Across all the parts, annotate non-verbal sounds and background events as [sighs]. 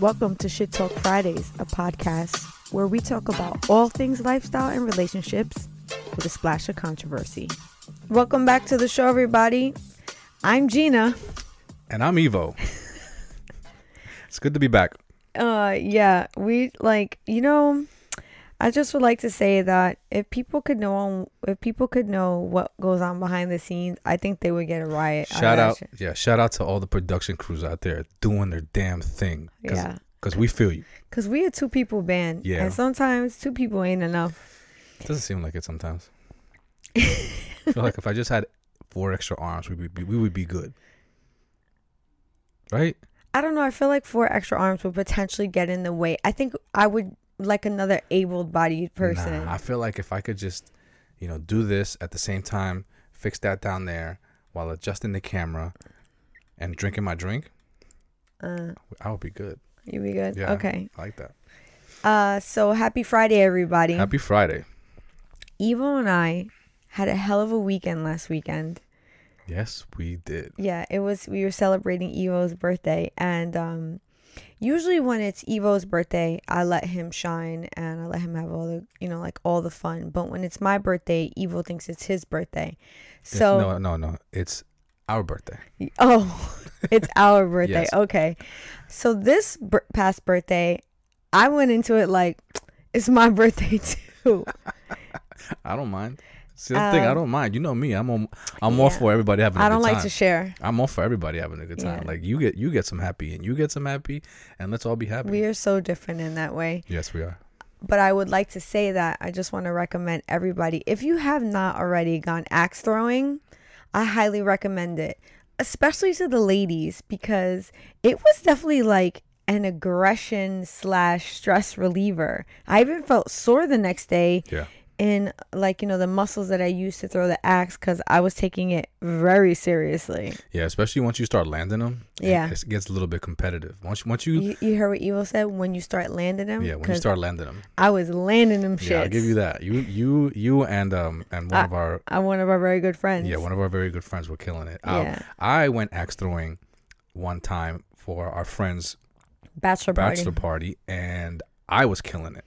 Welcome to Shit Talk Fridays, a podcast where we talk about all things lifestyle and relationships with a splash of controversy. Welcome back to the show, everybody. I'm Jeanna. And I'm Ivo. [laughs] it's good to be back. Uh, yeah, we like, you know, I just would like to say that if people could know, if people could know what goes on behind the scenes, I think they would get a riot. Shout out, yeah, shout out to all the production crews out there doing their damn thing. Cause, Yeah. because we feel you. Cause we are two people band, Yeah. and sometimes two people ain't enough. It doesn't seem like it sometimes. [laughs] I feel like if I just had four extra arms, we would be, we would be good. Right? I don't know. I feel like four extra arms would potentially get in the way. I think I would like another able-bodied person. Nah, I feel like if I could just, you know, do this at the same time, fix that down there while adjusting the camera and drinking my drink, Uh, I would be good. you would be good. Yeah. Okay. I like that. Uh, so happy Friday, everybody. Happy Friday. Ivo and I had a hell of a weekend last weekend. Yes, we did. Yeah, it was. We were celebrating Ivo's birthday, and um, usually when it's Ivo's birthday, I let him shine and I let him have all the, you know, like all the fun. But when it's my birthday, Ivo thinks it's his birthday. So no, no, no. It's our birthday. Oh, [laughs] it's our [laughs] birthday. Yes. Okay. So this bir- past birthday, I went into it like it's my [laughs] birthday too. I don't mind. See, that's the thing. I Um, don't mind. You know me. I'm all, I'm all yeah. for everybody having. a I don't like time. to share. I'm all for everybody having a good time. Yeah. Like you get you get some happy and you get some happy, and let's all be happy. We are so different in that way. yes, we are. But I would like to say that I just want to recommend everybody if you have not already gone axe throwing, I highly recommend it, especially to the ladies because it was definitely like an aggression slash stress reliever. I even felt sore the next day Yeah. In like you know the muscles that I used to throw the axe because I was taking it very seriously. Yeah, especially once you start landing them. Yeah. it, gets a little bit competitive. Once once you, You, you heard what Ivo said when you start landing them. yeah, when you start landing them. I was landing them shits. Yeah, I'll give you that. You you you and um and one I- of our I'm one of our very good friends. yeah one of our very good friends were killing it. Uh, Yeah. I went axe throwing one time for our friends bachelor party. bachelor party and I was killing it.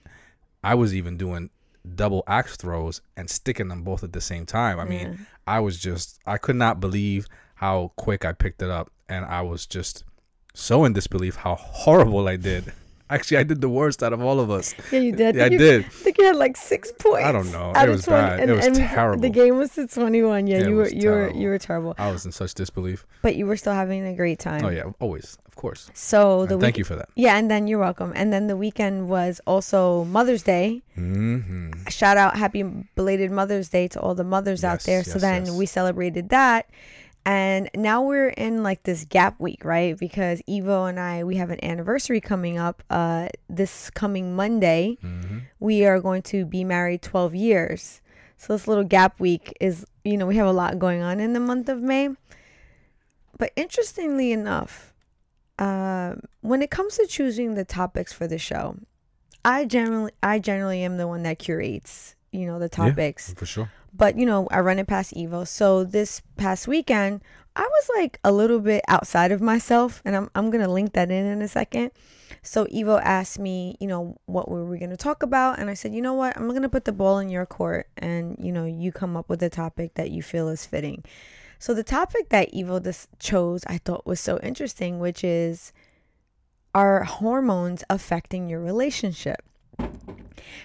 I was even doing double axe throws and sticking them both at the same time. I mean, Yeah. I was just I could not believe how quick I picked it up and I was just so in disbelief how [laughs] horrible I did. Actually, I did the worst out of all of us. Yeah, you did. Yeah, I did. I think you had like six points. I don't know. out It was bad. It was terrible. The game was to twenty-one. Yeah, Yeah, you were you were terrible. you were terrible, I was in such disbelief. but you were still having a great time. Oh yeah, always, of course. So the And thank you for that. Yeah, and then you're welcome. And then the weekend was also Mother's Day. hmm Shout out, happy belated Mother's Day to all the mothers out Yes, there. so then yes. we celebrated that. And now we're in like this gap week, right? Because Ivo and I, we have an anniversary coming up. Uh, this coming Monday, hmm we are going to be married 12 years. So this little gap week is, you know, we have a lot going on in the month of May. But interestingly enough, uh, when it comes to choosing the topics for the show, I generally, I generally am the one that curates, you know, the topics for sure. But you know i run it past Ivo. So this past weekend i was like a little bit outside of myself and i'm, I'm gonna link that in in a second. So Ivo asked me you know what were we gonna talk about? And i said you know what? I'm gonna put the ball in your court and you know you come up with a topic that you feel is fitting. So the topic that Ivo just chose i thought was so interesting which is are hormones affecting your relationship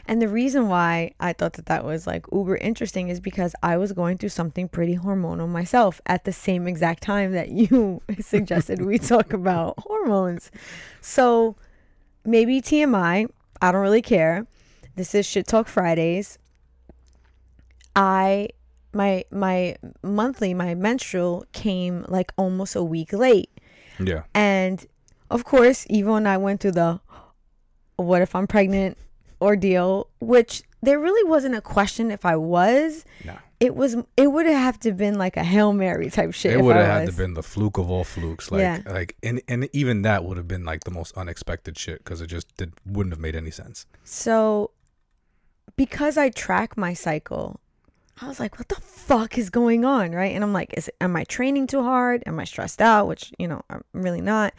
and the reason why I thought that that was like uber interesting is because I was going through something pretty hormonal myself at the same exact time that you [laughs] suggested we talk about hormones. So maybe TMI, I don't really care. This is Shit Talk Fridays. I my my monthly my menstrual came like almost a week late. Yeah. And of course, even when I went through the what if I'm pregnant ordeal, which there really wasn't a question if I was. No. It was it would have to been like a Hail Mary type shit. It would have had to been the fluke of all flukes. Like Yeah. like and and even that would have been like the most unexpected shit because it just did wouldn't have made any sense. So because I track my cycle, I was like, what the fuck is going on? Right. And I'm like, is am I training too hard? Am I stressed out? Which, you know, I'm really not.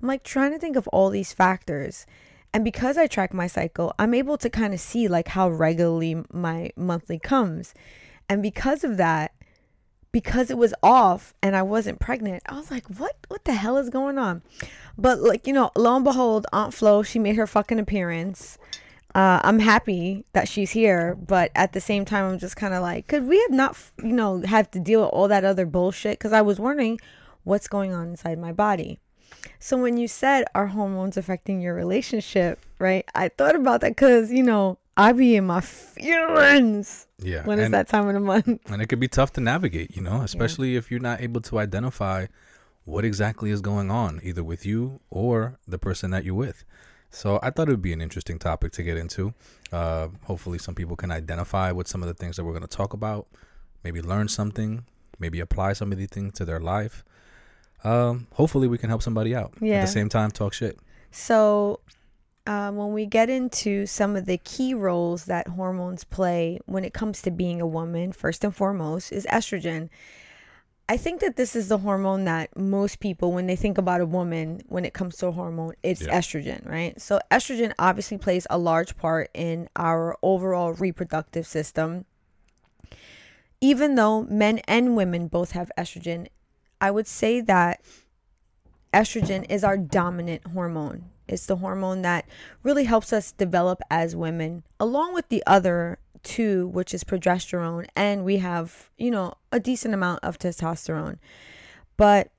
I'm like trying to think of all these factors. And because I track my cycle, I'm able to kind of see like how regularly my monthly comes. And because of that, because it was off and I wasn't pregnant, I was like, what what the hell is going on? But like, you know, lo and behold, Aunt Flo, she made her fucking appearance. Uh, I'm happy that she's here, but at the same time, I'm just kind of like, could we have not, you know, have to deal with all that other bullshit? Because I was wondering what's going on inside my body. So when you said are hormones affecting your relationship, right? I thought about that because you know I be in my feelings. Yeah. When is and, that time of the month? and it could be tough to navigate, you know, especially if you're not able to identify what exactly is going on, either with you or the person that you're with. So I thought it would be an interesting topic to get into. Uh, hopefully, some people can identify with some of the things that we're going to talk about, maybe learn something, maybe apply some of these things to their life. Um, hopefully, we can help somebody out. At the same time, talk shit. So, um, when we get into some of the key roles that hormones play when it comes to being a woman, first and foremost is estrogen. I think that this is the hormone that most people, when they think about a woman, when it comes to a hormone, it's Yeah. estrogen, right? So, estrogen obviously plays a large part in our overall reproductive system. Even though men and women both have estrogen, I would say that estrogen is our dominant hormone. It's the hormone that really helps us develop as women, along with the other two, which is progesterone, and we have, you know, a decent amount of testosterone. But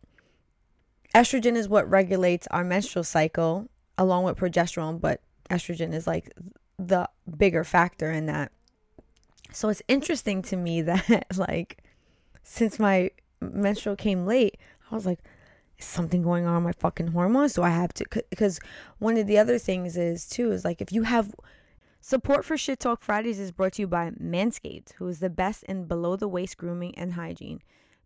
estrogen is what regulates our menstrual cycle, along with progesterone, but estrogen is like the bigger factor in that. So it's interesting to me [laughs] that, like, since my menstrual came late, I was like, is something going on my fucking hormones? Do I have to? Because one of the other things is too is like if you have support for Shit Talk Fridays is brought to you by Manscaped, who is the best in below the waist grooming and hygiene.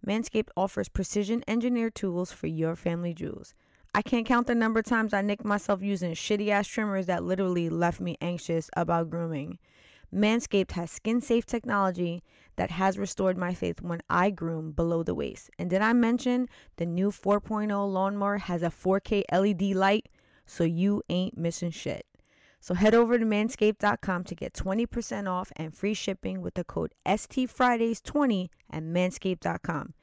Manscaped offers precision engineered tools for your family jewels. I can't count the number of times I nicked myself using shitty ass trimmers that literally left me anxious about grooming. Manscaped has skin safe technology that has restored my faith when I groom below the waist. And did I mention the new 4.0 lawnmower has a 4K LED light so you ain't missing shit. So head over to manscaped.com to get 20% off and free shipping with the code STFridays20 at manscaped.com.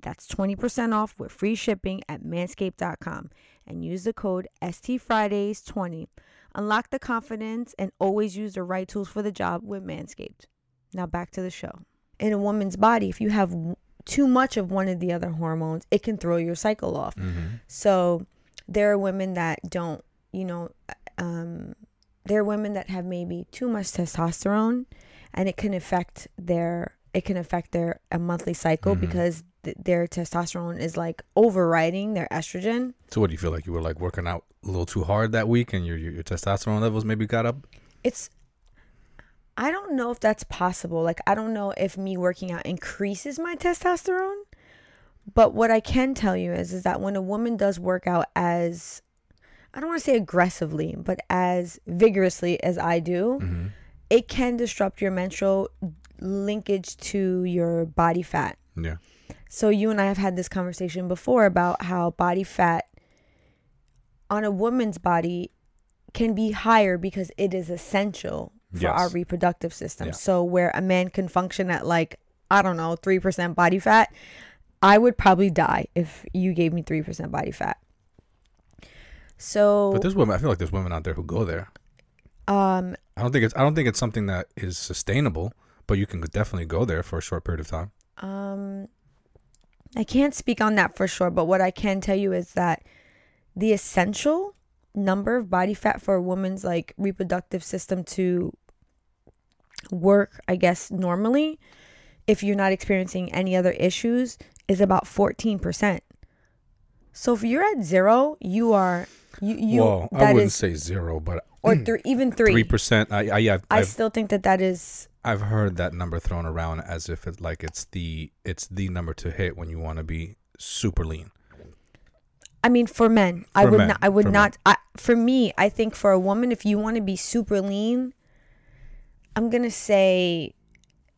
That's 20% off with free shipping at manscaped.com and use the code STFridays20. Unlock the confidence and always use the right tools for the job with Manscaped. Now back to the show. In a woman's body, if you have too much of one of the other hormones, it can throw your cycle off. So there are women that don't, you know, um, there are women that have maybe too much testosterone, and it can affect their it can affect their a monthly cycle because th- their testosterone is like overriding their estrogen. So, what do you feel like you were like working out a little too hard that week, and your your, your testosterone levels maybe got up? It's I don't know if that's possible. Like I don't know if me working out increases my testosterone. But what I can tell you is is that when a woman does work out as I don't want to say aggressively, but as vigorously as I do, Mm-hmm. it can disrupt your menstrual linkage to your body fat. Yeah. So you and I have had this conversation before about how body fat on a woman's body can be higher because it is essential for Yes. our reproductive system. Yeah. So where a man can function at like I don't know, 3% body fat, I would probably die if you gave me 3% body fat. So But there's women. I feel like there's women out there who go there. um I don't think it's. I don't think it's something that is sustainable. But you can definitely go there for a short period of time. Um, I can't speak on that for sure, but what I can tell you is that the essential number of body fat for a woman's like reproductive system to work, I guess, normally, if you're not experiencing any other issues, is about 14%. So if you're at zero, you are you you well, I wouldn't is say zero, but or hmm. three, even three. three percent. I, I, yeah, I I've, still think that that is I've heard that number thrown around as if it's like it's the it's the number to hit when you want to be super lean. I mean, for men, I would men, not. I would for not. I, for me, I think for a woman, if you want to be super lean, I'm gonna say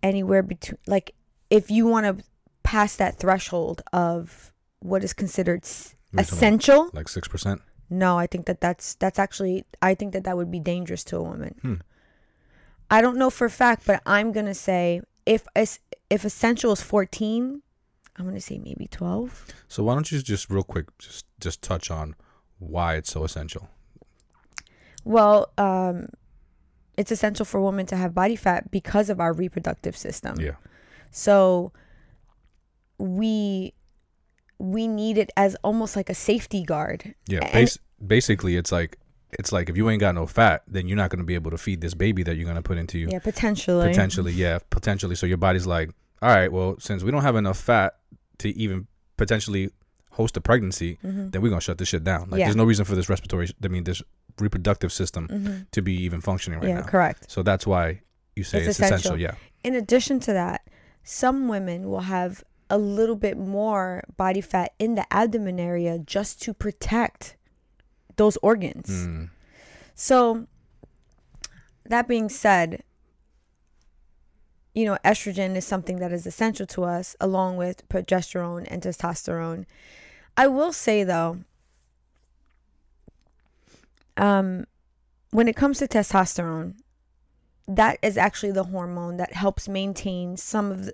anywhere between like if you want to pass that threshold of what is considered essential Like six percent. No i think that that's that's actually i think that that would be dangerous to a woman Hmm. i don't know for a fact but i'm gonna say if if essential is 14 i'm gonna say maybe 12 So why don't you just real quick just just touch on why it's so essential? well um it's essential for women to have body fat because of our reproductive system Yeah. So we we need it as almost like a safety guard. Yeah. Bas- basically, it's like it's like if you ain't got no fat, then you're not gonna be able to feed this baby that you're gonna put into you. Yeah, potentially. Potentially, yeah, potentially. So your body's like, all right, well, since we don't have enough fat to even potentially host a pregnancy, Mhm. then we're gonna shut this shit down. Like, Yeah. there's no reason for this respiratory, I mean, this reproductive system Mhm. to be even functioning right yeah, now. correct. So that's why you say It's it's, essential. essential. Yeah. In addition to that, some women will have a little bit more body fat in the abdomen area just to protect those organs. Mm. So, that being said, you know, estrogen is something that is essential to us, along with progesterone and testosterone. I will say though, um, when it comes to testosterone, that is actually the hormone that helps maintain some of the,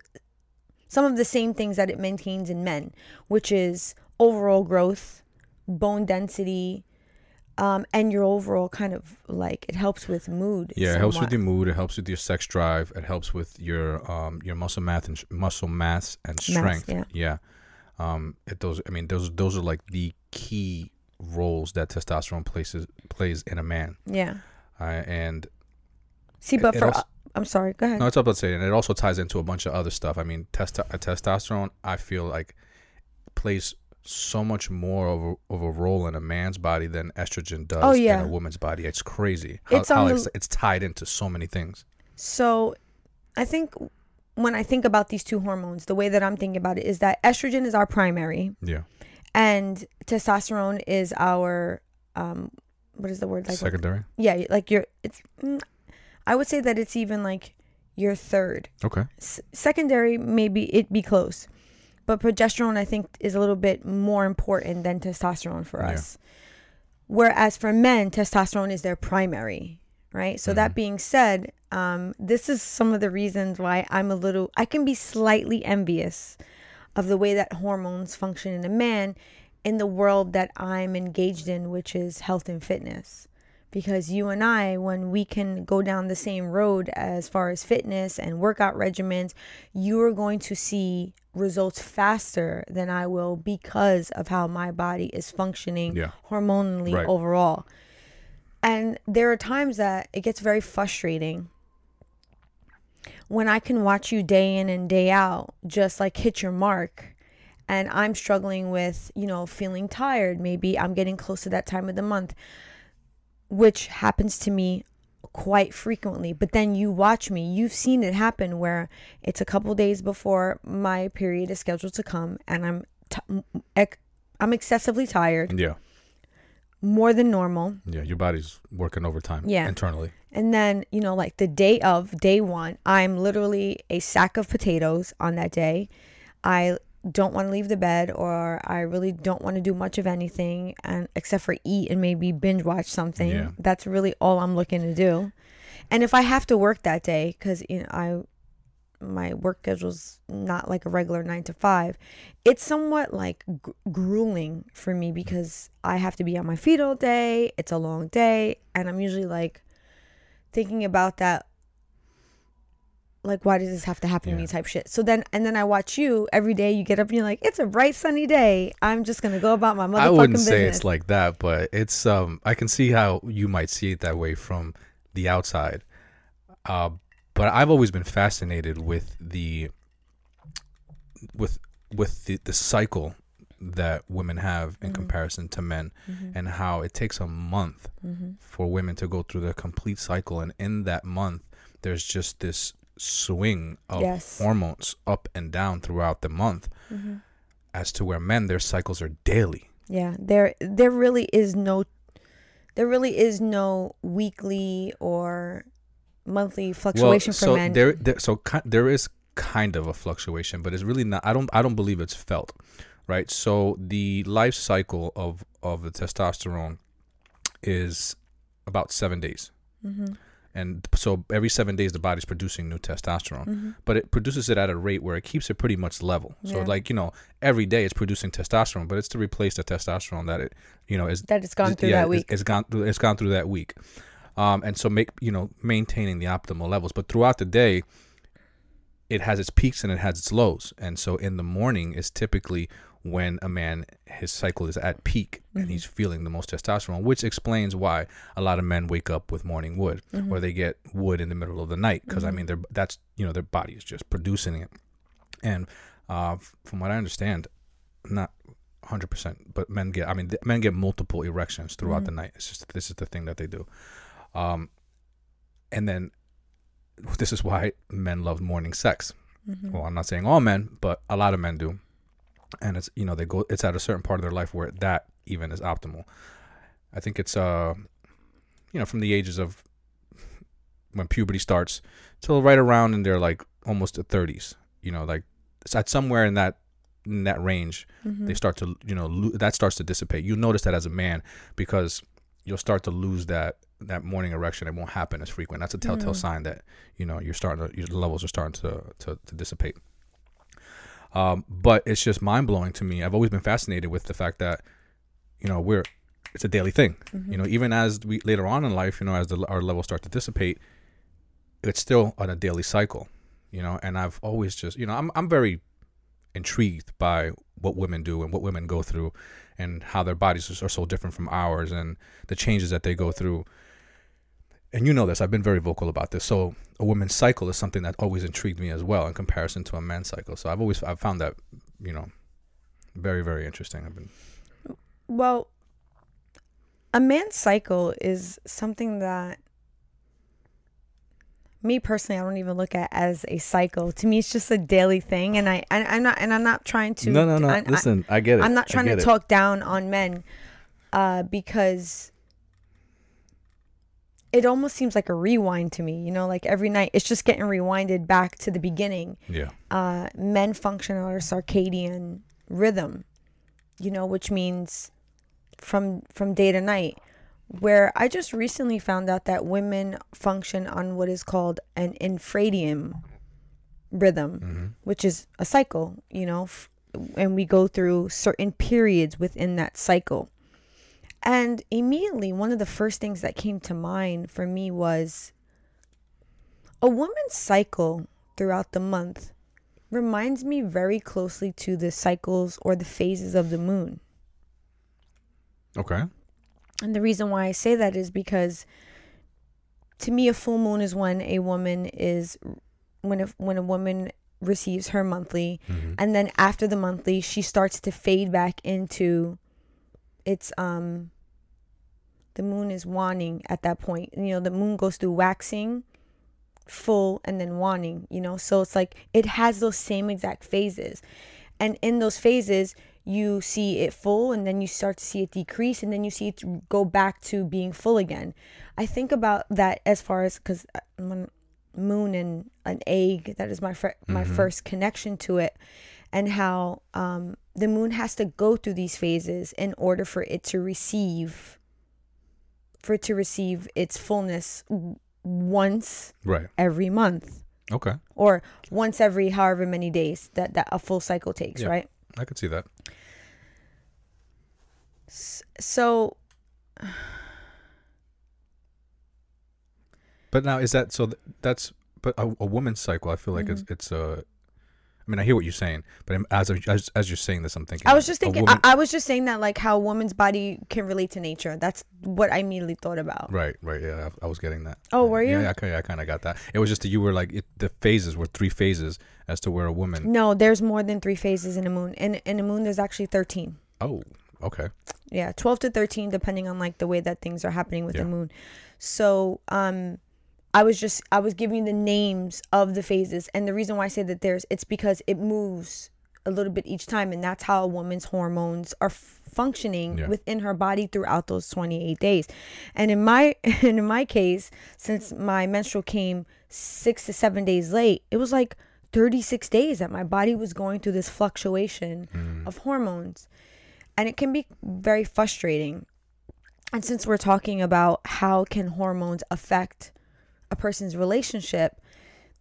some of the same things that it maintains in men, which is overall growth, bone density, um, and your overall kind of like it helps with mood. Yeah, it helps with your mood. It helps with your sex drive. It helps with your um your muscle mass and muscle mass and strength. yeah. yeah. Um, it those. I mean, those those are like the key roles that testosterone plays plays in a man. Yeah. Uh, and See, but It for also- I'm sorry. Go ahead. no, it's up to say, and it also ties into a bunch of other stuff. I mean, testo- uh, testosterone. I feel like plays so much more of a, of a role in a man's body than estrogen does Oh, yeah. in a woman's body. It's crazy. How, It's how the- it's, it's tied into so many things. So, I think when I think about these two hormones, the way that I'm thinking about it is that estrogen is our primary, Yeah. and testosterone is our um, what is the word like? Secondary. Yeah, like your it's. Mm, I would say that it's even like your third. Okay. S- secondary, maybe it be close, but progesterone I think is a little bit more important than testosterone for Yeah. us. Whereas for men, testosterone is their primary, right? So that Mhm. being said, um, this is some of the reasons why I'm a little, I can be slightly envious of the way that hormones function in a man in the world that I'm engaged in, which is health and fitness. Because you and I, when we can go down the same road as far as fitness and workout regimens, you are going to see results faster than I will because of how my body is functioning Yeah. hormonally Right. overall. And there are times that it gets very frustrating when I can watch you day in and day out just like hit your mark and I'm struggling with, you know, feeling tired. Maybe I'm getting close to that time of the month, which happens to me quite frequently. But then you watch me, you've seen it happen where it's a couple days before my period is scheduled to come and I'm t- ec- I'm excessively tired, Yeah. more than normal. Yeah. Your body's working overtime. Yeah. Internally. And then, you know, like the day of day one, I'm literally a sack of potatoes on that day. I don't want to leave the bed or I really don't want to do much of anything and except for eat and maybe binge watch something. Yeah. That's really all I'm looking to do. And if I have to work that day cuz you know, I my work schedule's not like a regular 9 to 5. It's somewhat like gr- grueling for me because I have to be on my feet all day. It's a long day and I'm usually like thinking about that like why does this have to happen to me type shit so then and then i watch you every day you get up and you're like it's a bright sunny day i'm just gonna go about my motherfucking I wouldn't business say it's like that, but it's um I can see how you might see it that way from the outside. Uh, but I've always been fascinated with the with with the, the cycle that women have in Mhm. comparison to men Mhm, and how it takes a month mhm. for women to go through their complete cycle and in that month there's just this swing of Yes. hormones up and down throughout the month Mhm. as to where men their cycles are daily yeah there there really is no there really is no weekly or monthly fluctuation for so men. there, there so ki- there is kind of a fluctuation, but it's really not. I don't I don't believe it's felt, right? So the life cycle of of the testosterone is about seven days. mm-hmm. And so every seven days, the body's producing new testosterone, Mm-hmm. but it produces it at a rate where it keeps it pretty much level. So, like you know, every day it's producing testosterone, but it's to replace the testosterone that it, you know, is That it's gone through yeah, that week. It's, it's gone through. It's gone through that week, um, and so make you know maintaining the optimal levels. But throughout the day, it has its peaks and it has its lows. And so in the morning is typically when a man his cycle is at peak and he's feeling the most testosterone, which explains why a lot of men wake up with morning wood or they get wood in the middle of the night because I mean that's you know their body is just producing it. And uh, from what I understand, not 100%, but men get I mean th- men get multiple erections throughout the night. It's just this is the thing that they do. Um and then this is why men love morning sex. Mm-hmm. Well, I'm not saying all men, but a lot of men do. And it's you know they go it's at a certain part of their life where that even is optimal. I think it's uh you know from the ages of when puberty starts till right around in their like almost the 30s. You know, like it's at somewhere in that in that range Mm-hmm. they start to you know lo- that starts to dissipate. You notice that as a man because you'll start to lose that that morning erection. It won't happen as frequent. That's a telltale Mm. sign that you know you're starting to your levels are starting to to, to dissipate. Um, but it's just mind blowing to me. I've always been fascinated with the fact that you know we're it's a daily thing. You know, even as we later on in life, you know, as the, our levels start to dissipate, it's still on a daily cycle. You know, and I've always just you know I'm I'm very intrigued by what women do and what women go through and how their bodies are so different from ours and the changes that they go through and you know this i've been very vocal about this. So a woman's cycle is something that always intrigued me as well in comparison to a man's cycle. So i've always i've found that you know very very interesting. I've been Well, a man's cycle is something that me personally I don't even look at as a cycle. To me it's just a daily thing. And I, I I'm not and I'm not trying to no no no. I, I- listen i, get it. I'm not trying to it. talk down on men uh, because it almost seems like a rewind to me. You know, like every night it's just getting rewinded back to the beginning. yeah Uh, men function on a circadian rhythm, you know, which means from from day to night. Where I just recently found out that women function on what is called an infradian rhythm hmm which is a cycle, you know, f- and we go through certain periods within that cycle. And immediately, one of the first things that came to mind for me was a woman's cycle throughout the month reminds me very closely to the cycles or the phases of the moon. okay. And the reason why I say that is because to me a full moon is when a woman is when a, when a woman receives her monthly. Hmm and then after the monthly she starts to fade back into it's um the moon is waning at that point. You know the moon goes through waxing full and then waning you know? So it's like it has those same exact phases. And in those phases you see it full and then you start to see it decrease and then you see it go back to being full again. I think about that as far as because when moon and an egg that is my fir- my Mhm. first connection to it and how um, the moon has to go through these phases in order for it to receive for it to receive its fullness once right every month okay or once every however many days that, that a full cycle takes Yeah. right i could see that so But now is that so? That's but a, a woman's cycle. I feel like it's Mm-hmm. it's a. I mean, I hear what you're saying, but as as as you're saying this, I'm thinking. i was just thinking woman- I, I was just saying that like how a woman's body can relate to nature that's what i immediately thought about right, right. Yeah, I, I was getting that. Oh, Yeah, were you? Yeah, I, kinda- I kind of got that. It was just that you were like it, the phases were three phases as to where a woman. no there's more than three phases in a moon in, in a moon there's actually 13 Oh, okay. yeah 12 to 13 depending on like the way that things are happening with Yeah. the moon so um i was just i was giving the names of the phases and the reason why i say that there's it's because it moves a little bit each time and that's how a woman's hormones are functioning Yeah. within her body throughout those 28 days. And in my [laughs] and in my case, since my menstrual came 6 to 7 days late, it was like 36 days that my body was going through this fluctuation mm. of hormones. And it can be very frustrating. And since we're talking about how can hormones affect a person's relationship,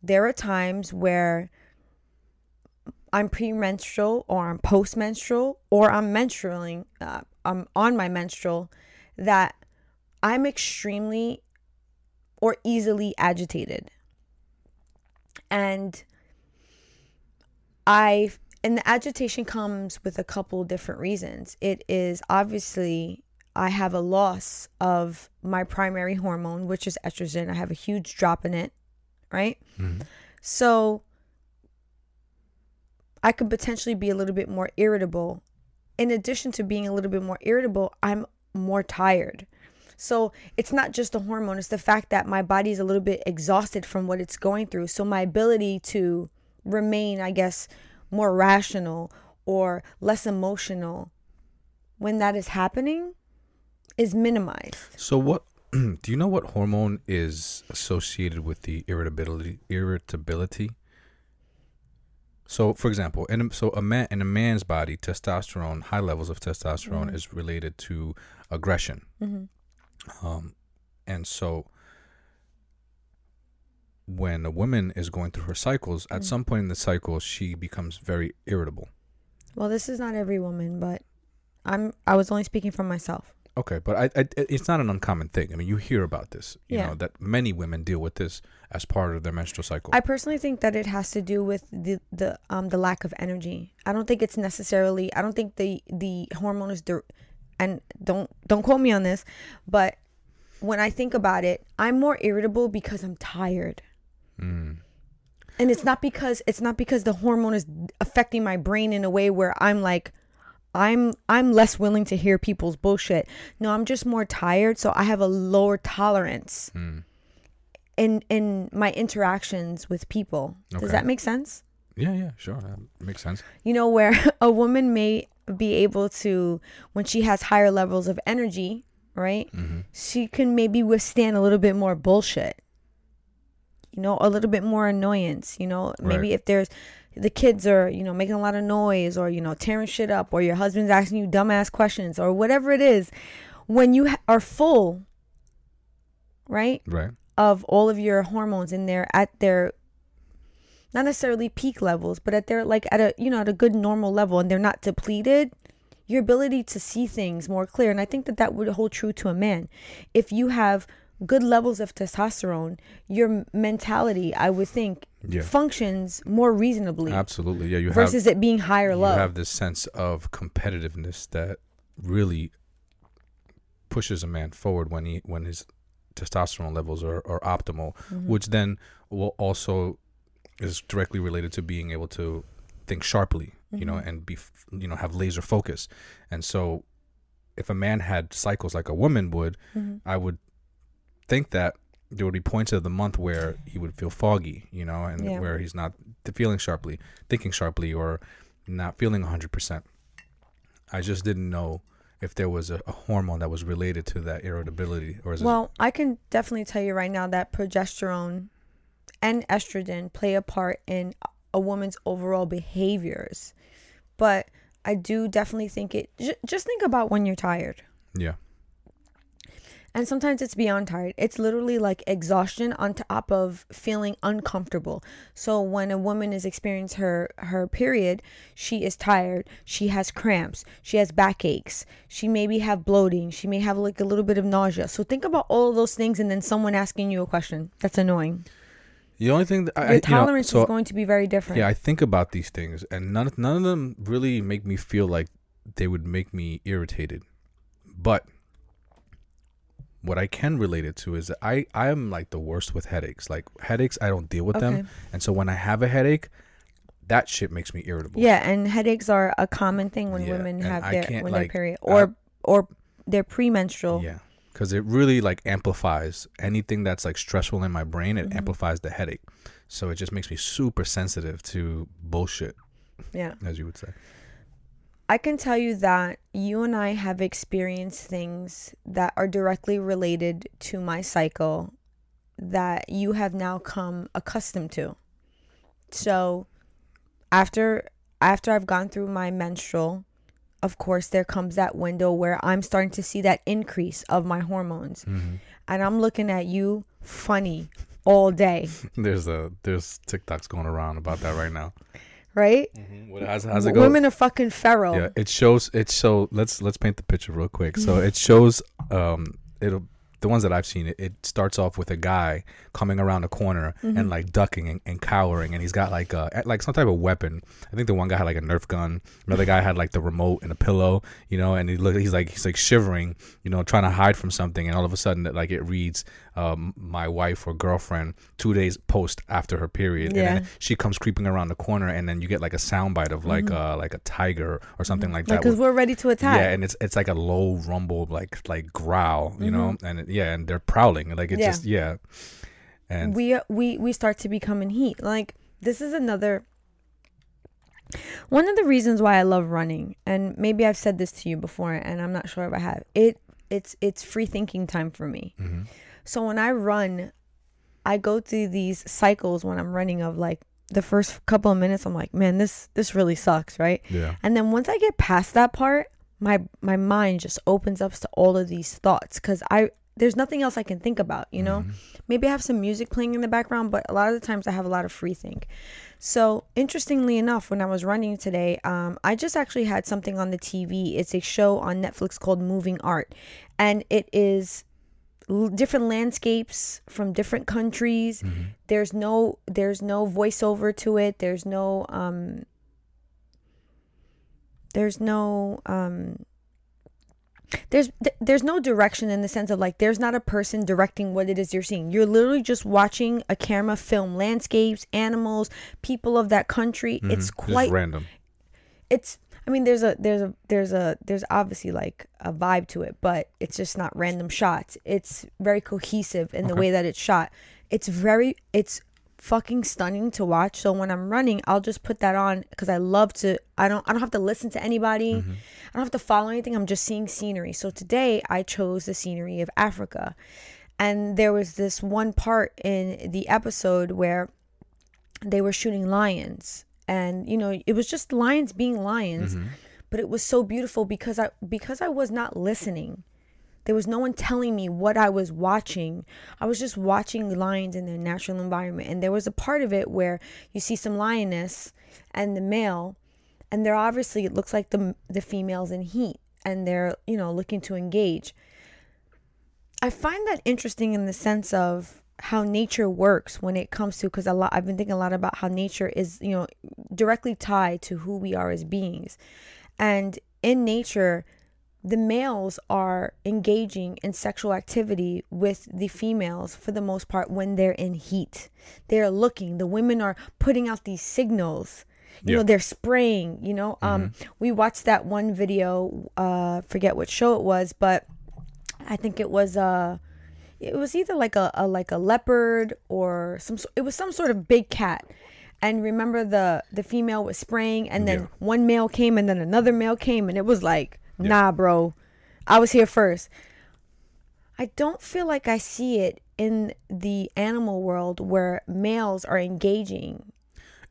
there are times where I'm premenstrual or I'm postmenstrual or I'm menstrualing, uh, I'm on my menstrual, that I'm extremely or easily agitated. And I, and the agitation comes with a couple different reasons. It is obviously I have a loss of my primary hormone, which is estrogen. I have a huge drop in it, right? Mhm. So I could potentially be a little bit more irritable. In addition to being a little bit more irritable, I'm more tired. So it's not just the hormone, it's the fact that my body is a little bit exhausted from what it's going through. So my ability to remain, I guess, more rational or less emotional when that is happening is minimized. So what [clears throat] do you know what hormone is associated with the irritability irritability? So for example, in a, so a man in a man's body, testosterone, high levels of testosterone Mhm. is related to aggression. hmm Um and so when a woman is going through her cycles, at Mm. some point in the cycle she becomes very irritable. Well, this is not every woman, but I'm I was only speaking for myself. Okay, but I, I it's not an uncommon thing. I mean, you hear about this, you Yeah. know, that many women deal with this as part of their menstrual cycle. I personally think that it has to do with the the um the lack of energy. I don't think it's necessarily. I don't think the the hormone is the, and don't don't quote me on this, but when I think about it, I'm more irritable because I'm tired. Mm. and it's not because it's not because the hormone is affecting my brain in a way where i'm like i'm i'm less willing to hear people's bullshit no i'm just more tired so i have a lower tolerance Mm. in in my interactions with people does that make sense Yeah, yeah, sure. That makes sense. you know where [laughs] a woman may be able to when she has higher levels of energy right hmm she can maybe withstand a little bit more bullshit you know a little bit more annoyance you know maybe Right. if there's the kids are you know making a lot of noise or you know tearing shit up or your husband's asking you dumbass questions or whatever it is when you ha- are full right Right. of all of your hormones in there at their not necessarily peak levels but at their like at a you know at a good normal level and they're not depleted your ability to see things more clear and i think that that would hold true to a man if you have good levels of testosterone your mentality i would think Yeah. functions more reasonably Absolutely. Yeah, you have versus it being high or you have this sense of competitiveness that really pushes a man forward when he when his testosterone levels are, are optimal, Mhm. which then will also is directly related to being able to think sharply, you know, Mhm. and be you know have laser focus. And so if a man had cycles like a woman would, Mhm. I would think that there would be points of the month where he would feel foggy, you know, and Yeah. where he's not feeling sharply, thinking sharply, or not feeling 100%. I just didn't know if there was a, a hormone that was related to that irritability, or is Well, I can definitely tell you right now that progesterone and estrogen play a part in a woman's overall behaviors. But I do definitely think it, j- just think about when you're tired. yeah, And sometimes it's beyond tired. It's literally like exhaustion on top of feeling uncomfortable. So when a woman is experiencing her her period, she is tired. She has cramps. She has backaches. She maybe have bloating. She may have like a little bit of nausea. So think about all of those things and then someone asking you a question. That's annoying. the only thing that I, Your I- you know, tolerance so is going to be very different. yeah, I think about these things, and none none of them really make me feel like they would make me irritated, but what I can relate it to is that I I am like the worst with headaches. Like headaches, I don't deal with Okay. them, and so when I have a headache, that shit makes me irritable. Yeah, and headaches are a common thing when Yeah, women have their when like, their period I- or or their premenstrual. yeah, because it really like amplifies anything that's like stressful in my brain. It Mhm. amplifies the headache, so it just makes me super sensitive to bullshit, yeah. as you would say. I can tell you that you and I have experienced things that are directly related to my cycle that you have now come accustomed to. So after after I've gone through my menstrual, of course there comes that window where I'm starting to see that increase of my hormones. Mm-hmm. And I'm looking at you funny all day, [laughs] There's a there's TikToks going around about that right now. Right? Mm-hmm. What, how's, how's it go? Women are fucking feral. Yeah, it shows. It so let's let's paint the picture real quick. So it shows um it'll the ones that I've seen it, it starts off with a guy coming around a corner and mm-hmm. like ducking and, and cowering and he's got like uh, a like some type of weapon. I think the one guy had like a Nerf gun. Another guy had like the remote and a pillow, you know, and he look he's like he's like shivering, you know, trying to hide from something and all of a sudden like it reads um my wife or girlfriend 2 days post after her period Yeah. and then she comes creeping around the corner and then you get like a soundbite of like uh like a tiger or something like that. Cause with- we're ready to attack. yeah, and it's it's like a low rumble, like like growl, you know, and it, yeah, and they're prowling, like it Yeah. just yeah, and we we we start to become in heat like this is another one of the reasons why i love running and maybe i've said this to you before and i'm not sure if i have it it's it's free thinking time for me Mm-hmm. So when i run i go through these cycles when i'm running of like the first couple of minutes i'm like man this this really sucks right yeah, and then once I get past that part, my my mind just opens up to all of these thoughts cuz I there's nothing else I can think about, you know? Maybe I have some music playing in the background, but a lot of the times I have a lot of free think. So, interestingly enough, when I was running today, um, I just actually had something on the TV. It's a show on Netflix called Moving Art, and it is l- different landscapes from different countries. There's no there's no voiceover to it. There's no um there's no um there's th- there's no direction in the sense of like there's not a person directing what it is you're seeing you're literally just watching a camera film landscapes animals people of that country it's Mhm. quite just random. it's i mean there's a there's a there's a there's obviously like a vibe to it but it's just not random shots. It's very cohesive in the Okay. way that it's shot. It's very it's fucking stunning to watch. So when i'm running i'll just put that on because i love to i don't i don't have to listen to anybody. Mm-hmm. I don't have to follow anything. I'm just seeing scenery. So today i chose the scenery of africa. And there was this one part in the episode where they were shooting lions and you know it was just lions being lions mm-hmm. but it was so beautiful because i because i was not listening. There was no one telling me what i was watching. I was just watching lions in their natural environment. And there was a part of it where you see some lioness and the male and they're obviously it looks like the the females in heat and they're you know looking to engage. I find that interesting in the sense of how nature works when it comes to because a lot I've been thinking a lot about how nature is you know directly tied to who we are as beings, and in nature, the males are engaging in sexual activity with the females for the most part when they're in heat. They're looking. The women are putting out these signals. You Yeah. know, they're spraying. You know, um, we watched that one video. Uh, forget what show it was, but I think it was uh it was either like a, a like a leopard or some it was some sort of big cat. And remember the the female was spraying and then Yeah. one male came and then another male came and it was like, "Nah, bro. I was here first. I don't feel like I see it in the animal world where males are engaging.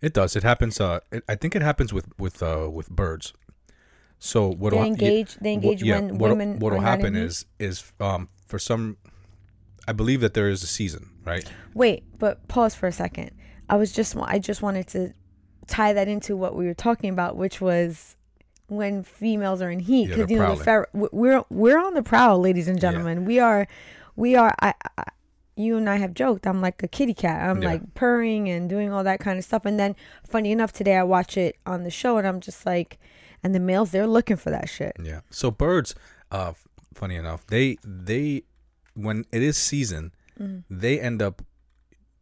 It does. It happens. Uh, it, I think it happens with with uh with birds. So what They will- engage- they what- engage when what, women what'll happen is is um for some, I believe that there is a season, right? Wait, but pause for a second. I was just I just wanted to tie that into what we were talking about, which was when females are in heat because they're you know fer- we're we're on the prowl, ladies and gentlemen. We are we are I, I you and I have joked. I'm like a kitty cat. I'm Yeah. like purring and doing all that kind of stuff. And then funny enough, today I watch it on the show and I'm just like, and the males they're looking for that shit. Yeah. So birds, uh, funny enough, they they when it is season, Mm-hmm. they end up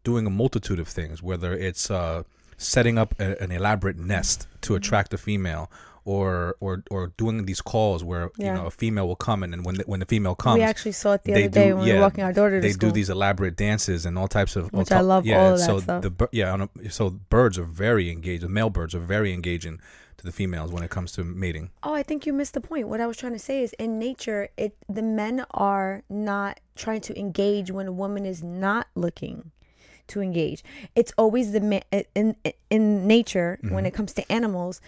doing a multitude of things. Whether it's uh setting up a, an elaborate nest to attract a female, or or or doing these calls where Yeah. you know a female will come and then when the, when the female comes we actually saw it the other day do- when we yeah, were walking our daughter to they school. do these elaborate dances and all types of Which I love yeah all of that so stuff. the yeah so birds are very engaged the male birds are very engaging to the females when it comes to mating Oh, I think you missed the point. What I was trying to say is in nature, it the men are not trying to engage when a woman is not looking to engage. It's always the ma- in in, nature when it comes to animals,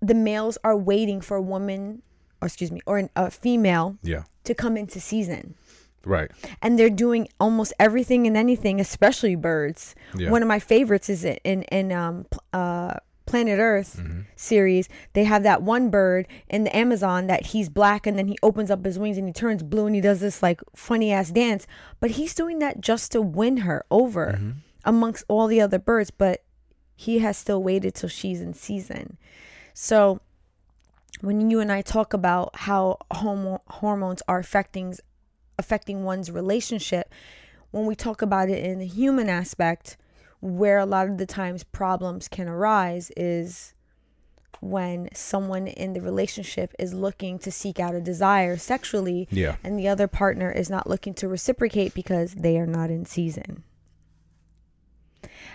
the males are waiting for a woman, or excuse me, or an, a female yeah to come into season. right And they're doing almost everything and anything, especially birds. Yeah. One of my favorites is in in um uh Planet Earth Mm-hmm. series. They have that one bird in the Amazon that he's black and then he opens up his wings and he turns blue and he does this like funny ass dance. But he's doing that just to win her over Mm-hmm. amongst all the other birds. But he has still waited till she's in season. So when you and I talk about how homo- hormones are affecting affecting one's relationship, when we talk about it in the human aspect, where a lot of the times problems can arise is when someone in the relationship is looking to seek out a desire sexually yeah and the other partner is not looking to reciprocate because they are not in season.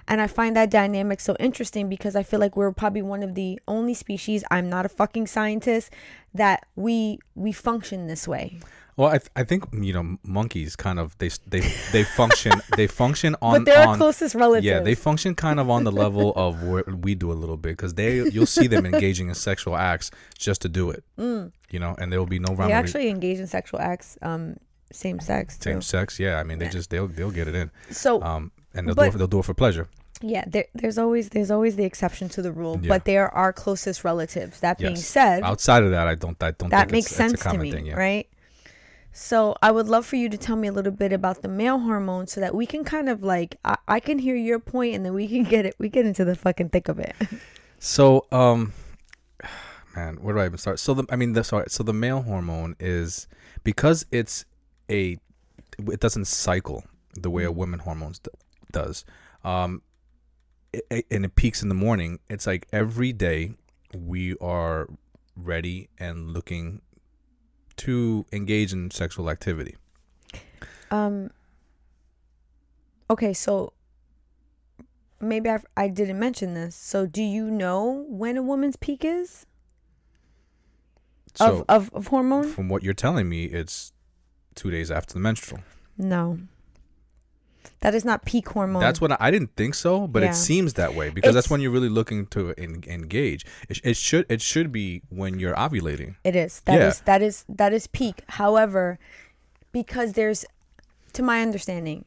And I find that dynamic so interesting because I feel like we're probably one of the only species, I'm not a fucking scientist, that we we function this way. Well I, th- I think you know monkeys kind of they they they function they function [laughs] on but they're on closest relatives. Yeah, they function kind of on the level of where we do a little bit because they you'll see them engaging in sexual acts just to do it. [laughs] You know, and there will be no They actually engage in sexual acts, um, same sex too. same sex. Yeah, I mean they just they'll they'll get it in. So Um, and they'll But- do it for, they'll do it for pleasure. yeah, there, there's always there's always the exception to the rule, Yeah. but they are our closest relatives. That being Yes. said, Outside of that, I don't I don't that think makes sense to me, thing. Yeah. right? So I would love for you to tell me a little bit about the male hormone, so that we can kind of like I, I can hear your point, and then we can get it. We get into the fucking thick of it. [laughs] So um, [sighs] man, where do I even start? So the I mean the sorry. So the male hormone is because it's a it doesn't cycle the way a woman hormones d- does. Um, it, it- and it peaks in the morning. It's like every day we are ready and looking to engage in sexual activity. Um. Okay, so maybe I I didn't mention this. So do you know when a woman's peak is So of of, of hormone? from what you're telling me, it's two days after the menstrual. No. That is not peak hormone. That's what I, I didn't think so, but Yeah. it seems that way because that's when you're really looking to en- engage. It, it should it should be when you're ovulating. It is. That is Yeah. that is that is peak. However, because there's to my understanding,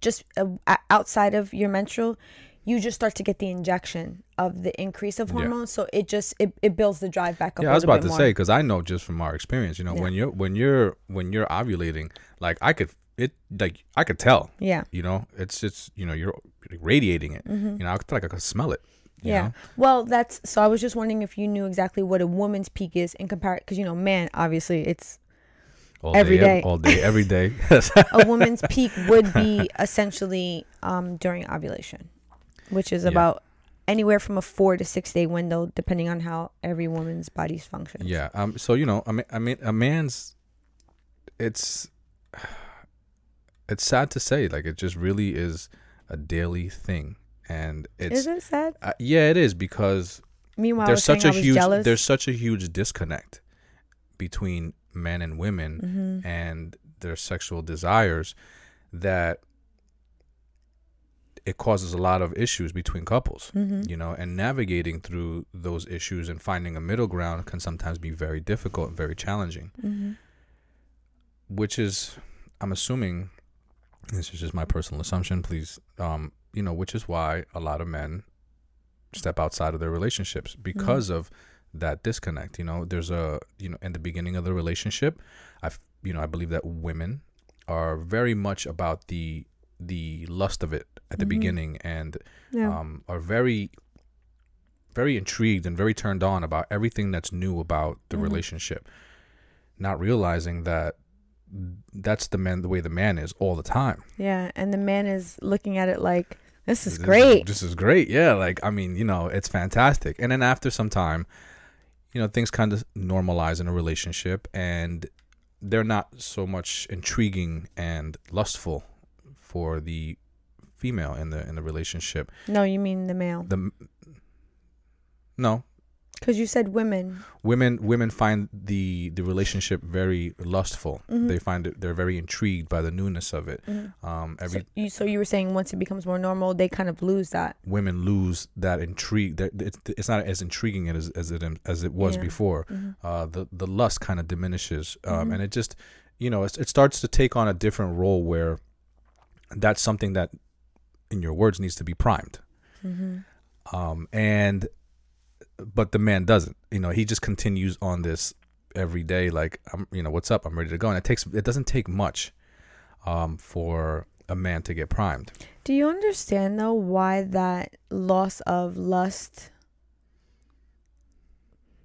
just uh, outside of your menstrual, you just start to get the injection of the increase of Yeah. hormones, so it just it, it builds the drive back up. Yeah, i was about to more. say because I know just from our experience, you know, Yeah. when you're when you're when you're ovulating, like I could it like I could tell. Yeah. You know, it's just you know you're radiating it. You know, I feel like I could smell it. you Mm-hmm. Yeah. know? Well, that's so. I was just wondering if you knew exactly what a woman's peak is in comparison, because you know, man, obviously, it's all Every day, day. all day, every day. [laughs] [laughs] a woman's peak would be [laughs] essentially um, during ovulation, which is Yeah. about anywhere from a four to six day window, depending on how every woman's body's functions. Yeah. Um. So you know, I mean, I mean, a man's. It's. It's sad to say, like it just really is a daily thing, and it's Is it sad? uh, yeah, it is because Meanwhile, there's such a huge jealous. there's such a huge disconnect between men and women Mhm. and their sexual desires that it causes a lot of issues between couples Mhm. you know and navigating through those issues and finding a middle ground can sometimes be very difficult and very challenging Mhm. which is i'm assuming this is just my personal assumption please um you know which is why a lot of men step outside of their relationships because of that disconnect you know there's a you know in the beginning of the relationship i you know i believe that women are very much about the the lust of it at the Mhm. beginning and Yeah. um, are very very intrigued and very turned on about everything that's new about the Mhm. relationship not realizing that that's the man the way the man is all the time yeah. And the man is looking at it like, this is This great. this is great yeah like i mean you know it's fantastic and then after some time you know things kind of normalize in a relationship and they're not so much intriguing and lustful for the female in the in the relationship No, you mean the male. the no Because you said women. women women find the the relationship very lustful Mhm. they find it they're very intrigued by the newness of it Mhm. um every so, you, so you were saying once it becomes more normal, they kind of lose that. women lose that intrigue that it's, it's not as intriguing as as it as it was Yeah. before Mhm. uh the the lust kind of diminishes um Mhm. and it just you know it's, it starts to take on a different role where that's something that in your words needs to be primed Mm-hmm. um and but the man doesn't you know he just continues on this every day like i'm you know what's up i'm ready to go and it takes it doesn't take much um for a man to get primed Do you understand though why that loss of lust?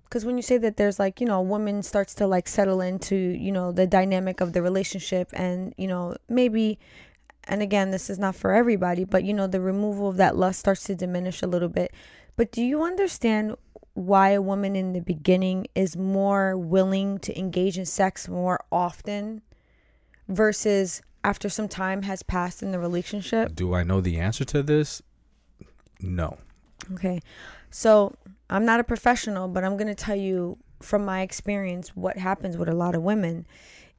Because when you say that there's like, you know, a woman starts to like settle into, you know, the dynamic of the relationship and, you know, maybe, and again, this is not for everybody, but, you know, the removal of that lust starts to diminish a little bit. But do you understand why a woman in the beginning is more willing to engage in sex more often versus after some time has passed in the relationship? do i know the answer to this no Okay. So I'm not a professional, but I'm going to tell you from my experience what happens with a lot of women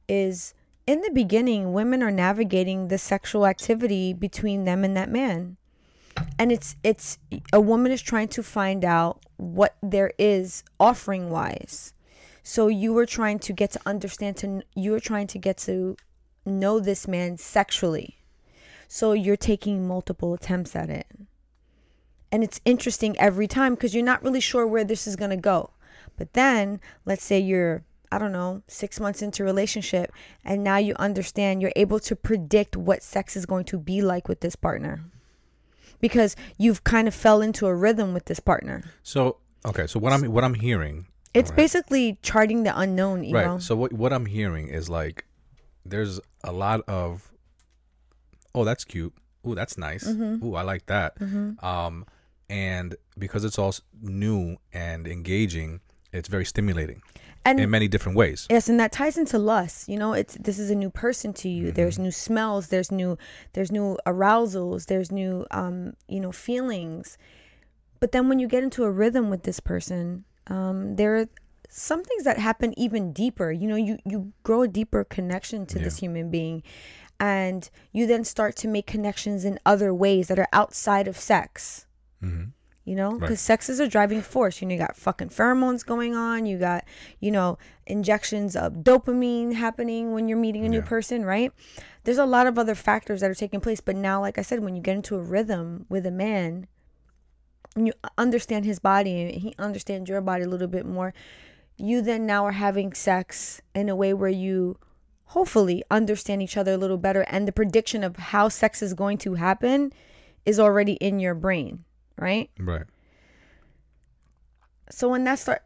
is in the beginning, women are navigating the sexual activity between them and that man. And it's it's a woman is trying to find out what there is offering wise. So you were trying to get to understand to you were trying to get to know this man sexually. So you're taking multiple attempts at it and it's interesting every time because you're not really sure where this is going to go but then let's say you're i don't know six months into relationship and now you understand you're able to predict what sex is going to be like with this partner because you've kind of fell into a rhythm with this partner so okay so what i'm what i'm hearing it's Right. basically charting the unknown you know right so what what i'm hearing is like there's a lot of oh that's cute oh that's nice Mhm. oh i like that Mhm. um and because it's all new and engaging it's very stimulating and in many different ways Yes, and that ties into lust. You know, it's this is a new person to you. There's new smells. There's new there's new arousals. There's new um you know feelings. But then when you get into a rhythm with this person, um, there are some things that happen even deeper. You know, you you grow a deeper connection to this human being, and you then start to make connections in other ways that are outside of sex hmm you know? Right. because sex is a driving force. You know you got fucking pheromones going on. You got you know injections of dopamine happening when you're meeting a new Yeah. person right? There's a lot of other factors that are taking place. But now like i said when you get into a rhythm with a man and you understand his body and he understands your body a little bit more you then now are having sex in a way where you hopefully understand each other a little better. And the prediction of how sex is going to happen is already in your brain right? Right. So when that start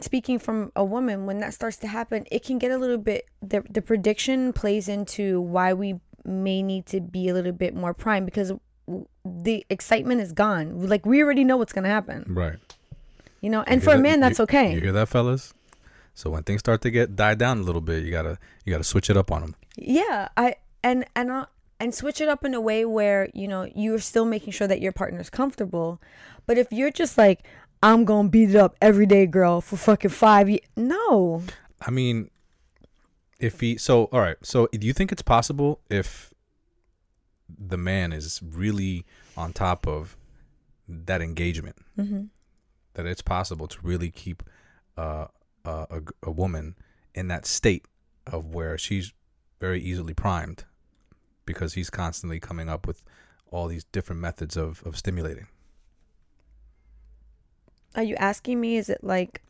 speaking from a woman when that starts to happen it can get a little bit the, the prediction plays into why we may need to be a little bit more prime because the excitement is gone. Like we already know what's going to happen. Right. You know and hear for a man that's You- okay. you hear that fellas? So when things start to get die down a little bit you gotta you gotta switch it up on them yeah i and and and switch it up in a way where you know you're still making sure that your partner's comfortable but if you're just like i'm gonna beat it up every day girl for fucking five years no I mean, if he so all right. So do you think it's possible if the man is really on top of that engagement mm-hmm. that it's possible to really keep uh, a, a a woman in that state of where she's very easily primed because he's constantly coming up with all these different methods of, of stimulating. Are you asking me? Is it like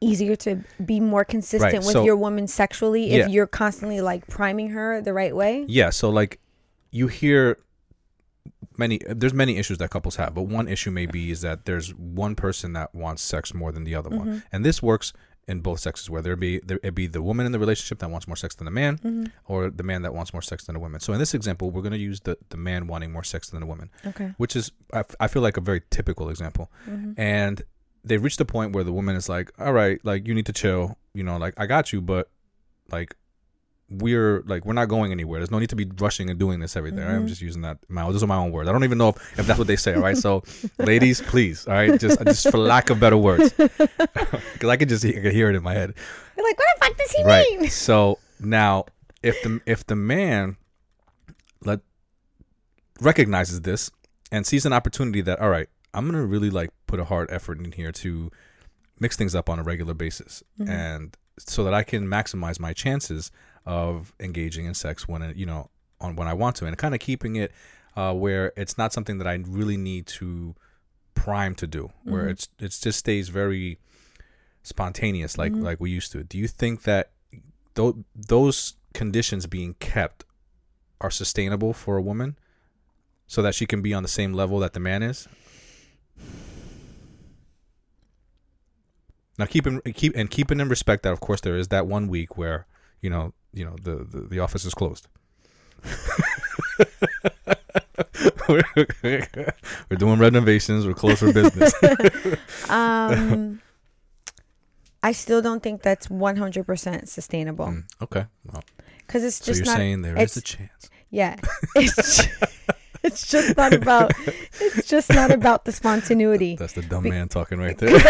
easier to be more consistent Right, with so- your woman sexually Yeah. if you're constantly like priming her the right way? Yeah, so like you hear many there's many issues that couples have, but one issue may be is that there's one person that wants sex more than the other Mm-hmm. one. And this works in both sexes, whether it be there it be the woman in the relationship that wants more sex than the man, Mm-hmm. or the man that wants more sex than the woman. So in this example, we're going to use the the man wanting more sex than the woman, Okay. which is I, f- I feel like a very typical example. Mm-hmm. And they've reached the point where the woman is like, all right, like you need to chill. You know, like I got you, but like we're like we're not going anywhere. There's no need to be rushing and doing this every day. I'm Mhm. just using that my those are my own words. I don't even know if, if that's what they say. All right, so [laughs] ladies, please, all right, just just for lack of better words, [laughs] because I could just I could hear it in my head. You're like, what the fuck does he Right. mean? [laughs] So now, if the if the man let recognizes this and sees an opportunity that all right, I'm gonna really like put a hard effort in here to mix things up on a regular basis, Mhm. and so that I can maximize my chances of engaging in sex when it, you know on when I want to, and kind of keeping it uh, where it's not something that I really need to prime to do, where Mhm. it's it just stays very spontaneous like Mhm. like we used to. Do you think that tho- those conditions being kept are sustainable for a woman so that she can be on the same level that the man is? Now keep in keep and keeping in respect that of course there is that one week where you know you know the the, the office is closed. we're, [laughs] we're doing renovations. We're closed for business. [laughs] um, I still don't think that's 100% sustainable Mm, okay. Well, because it's so just you're not. saying there is a chance. Yeah, it's ju- [laughs] it's just not about. It's just not about the spontaneity. That's the dumb man talking right there.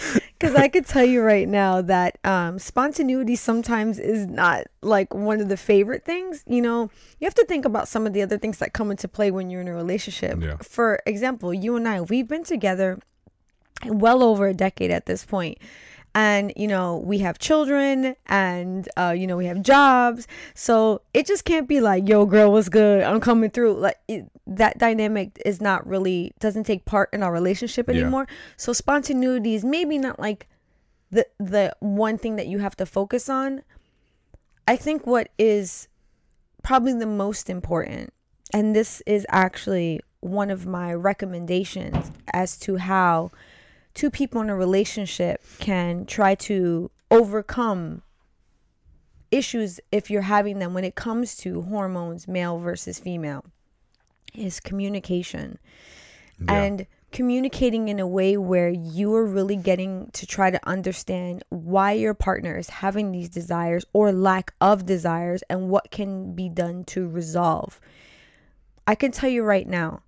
[laughs] Because I could tell you right now that um, spontaneity sometimes is not like one of the favorite things. You know, you have to think about some of the other things that come into play when you're in a relationship. Yeah. For example, you and I, we've been together well over a decade at this point. And, you know, we have children and, uh, you know, we have jobs. So it just can't be like, yo, girl, what's good? I'm coming through. Like, it, that dynamic is not really, doesn't take part in our relationship Yeah. anymore. So spontaneity is maybe not like the the one thing that you have to focus on. I think what is probably the most important, and this is actually one of my recommendations as to how two people in a relationship can try to overcome issues if you're having them when it comes to hormones, male versus female, is communication Yeah. and communicating in a way where you are really getting to try to understand why your partner is having these desires or lack of desires and what can be done to resolve. I can tell you right now,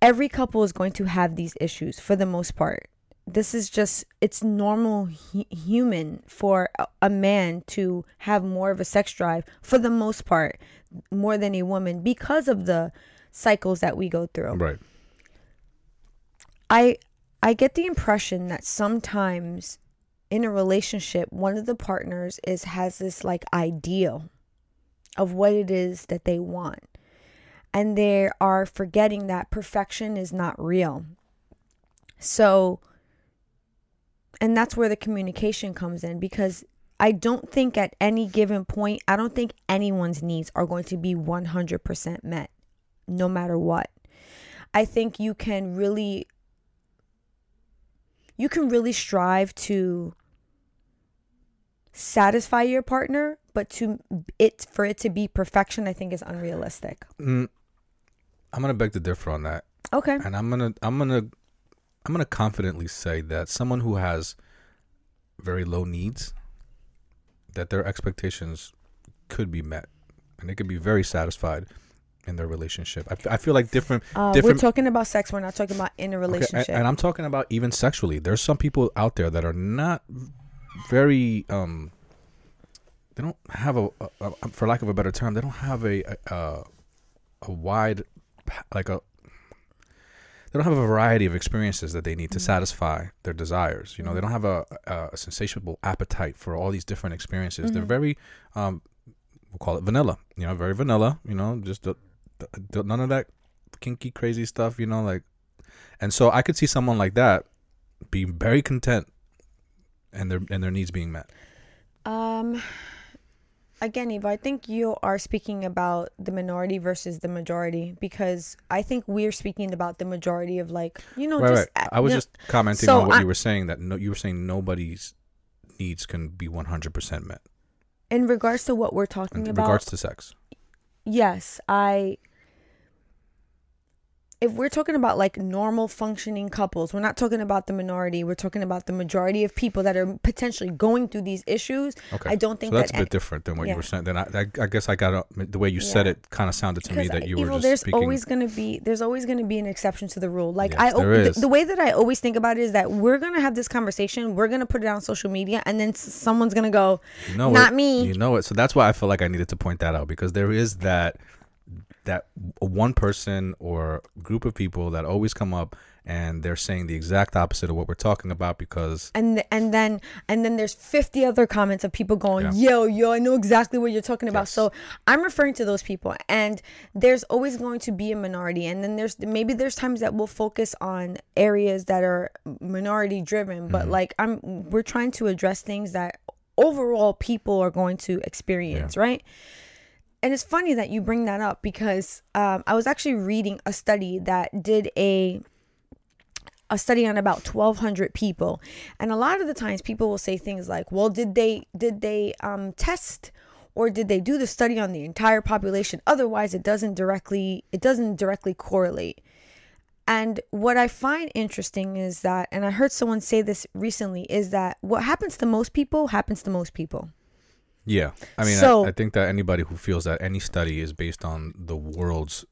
every couple is going to have these issues for the most part. This is just, it's normal hu- human for a, a man to have more of a sex drive for the most part, more than a woman because of the cycles that we go through. right. I I get the impression that sometimes in a relationship one of the partners is has this like ideal of what it is that they want. And they are forgetting that perfection is not real. So and that's where the communication comes in because I don't think at any given point, I don't think anyone's needs are going to be 100% met no matter what. I think you can really you can really strive to satisfy your partner, but to it for it to be perfection, I think is unrealistic. Mm, I'm gonna beg to differ on that, Okay. and I'm gonna I'm gonna I'm gonna confidently say that someone who has very low needs, that their expectations could be met, and they could be very satisfied in their relationship. I, f- I feel like different Uh, we're talking about sex. We're not talking about in a Okay, a- relationship. and I'm talking about even sexually. There's some people out there that are not very um they don't have a, a, a for lack of a better term, they don't have a a, a, wide like a they don't have a variety of experiences that they need to Mhm. satisfy their desires. You know, they Mhm. don't have a, a, a appetite for all these different experiences. They're Mhm. very um we'll call it vanilla. You know, very vanilla. You know, just the, the, none of that kinky crazy stuff. You know, like and so I could see someone like that be very content and their and their needs being met. Um, again, Ivo, I think you are speaking about the minority versus the majority because I think we're speaking about the majority of like you know right, just right. I was you know, just commenting so on what I- you were saying that no, you were saying nobody's needs can be 100% met in regards to what we're talking in about. In regards to sex. yes, I if we're talking about like normal functioning couples, we're not talking about the minority. We're talking about the majority of people that are potentially going through these issues. Okay. I don't think so that's that a bit different than what yeah. you were saying. Then I, I, I guess I got a, the way you said it kind of sounded to me that you uh, were evil, just there's speaking. always going to be there's always going to be an exception to the rule like Yes, i the, the way that i always think about it is that we're going to have this conversation we're going to put it on social media and then someone's going to go You know Not it. me. You know it. So that's why I feel like I needed to point that out because there is that that one person or group of people that always come up and they're saying the exact opposite of what we're talking about because and th- and then and then there's 50 other comments of people going Yeah. yo yo i know exactly what you're talking about Yes. so i'm referring to those people and there's always going to be a minority and then there's maybe there's times that we'll focus on areas that are minority driven but Mm-hmm. like i'm we're trying to address things that overall people are going to experience right and it's funny that you bring that up because um, i was actually reading a study that did a a study on about 1200 people. And a lot of the times people will say things like well did they did they um, test or did they do the study on the entire population? Otherwise it doesn't directly it doesn't directly correlate. And what i find interesting is that and i heard someone say this recently is that what happens to most people happens to most people yeah. I mean So- I, I think that anybody who feels that any study is based on the world's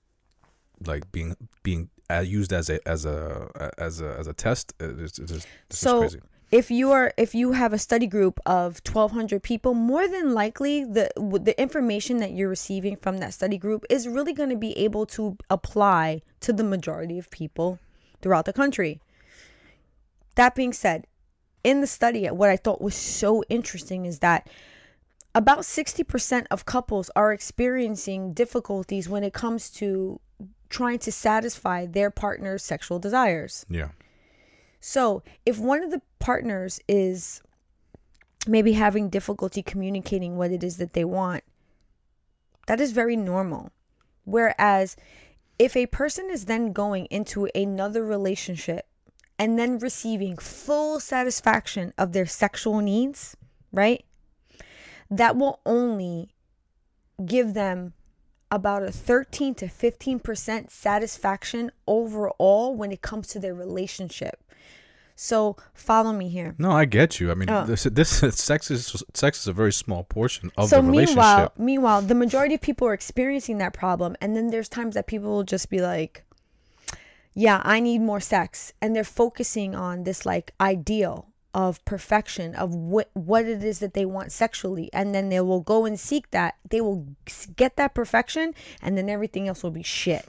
like being being uh, used as a as a as a as a test uh, it's, it's it's so crazy. if you are if you have a study group of 1200 people more than likely the the information that you're receiving from that study group is really going to be able to apply to the majority of people throughout the country. That being said in the study what i thought was so interesting is that about 60% of couples are experiencing difficulties when it comes to trying to satisfy their partner's sexual desires yeah so, if one of the partners is maybe having difficulty communicating what it is that they want, that is very normal. Whereas, if a person is then going into another relationship and then receiving full satisfaction of their sexual needs, right? That will only give them about a 13 to 15% satisfaction overall when it comes to their relationship. So follow me here. no i get you i mean Oh. this this sex is sex is a very small portion of so the relationship meanwhile, meanwhile, the majority of people are experiencing that problem, and then there's times that people will just be like, "Yeah, I need more sex," and they're focusing on this like ideal of perfection of what what it is that they want sexually, and then they will go and seek that. They will get that perfection, and then everything else will be shit.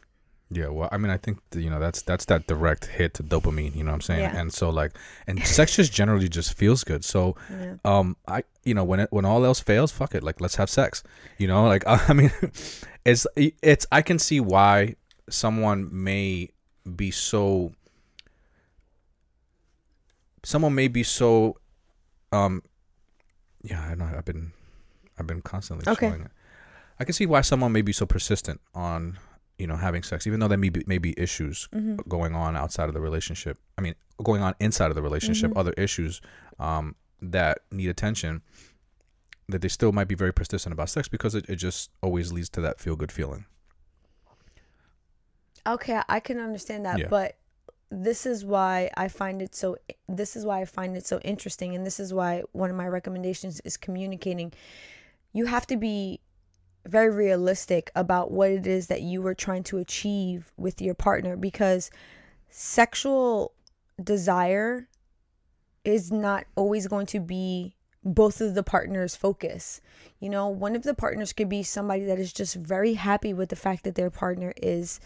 Yeah, well, I mean, I think you know that's that's that direct hit to dopamine. You know what I'm saying? Yeah. And so like, and sex just generally just feels good. So, Yeah. um, I you know when it when all else fails, fuck it, like let's have sex. You know, like [laughs] I mean, it's it's I can see why someone may be so. Someone may be so, um, yeah, I know I've been, I've been constantly Okay. showing it. I can see why someone may be so persistent on you know having sex even though there may be, may be issues Mm-hmm. going on outside of the relationship i mean going on inside of the relationship Mm-hmm. other issues um, that need attention that they still might be very persistent about sex because it, it just always leads to that feel good feeling Okay, I can understand that, Yeah. but this is why I find it so this is why I find it so interesting and this is why one of my recommendations is communicating. You have to be very realistic about what it is that you are trying to achieve with your partner because sexual desire is not always going to be both of the partners' focus. You know, one of the partners could be somebody that is just very happy with the fact that their partner is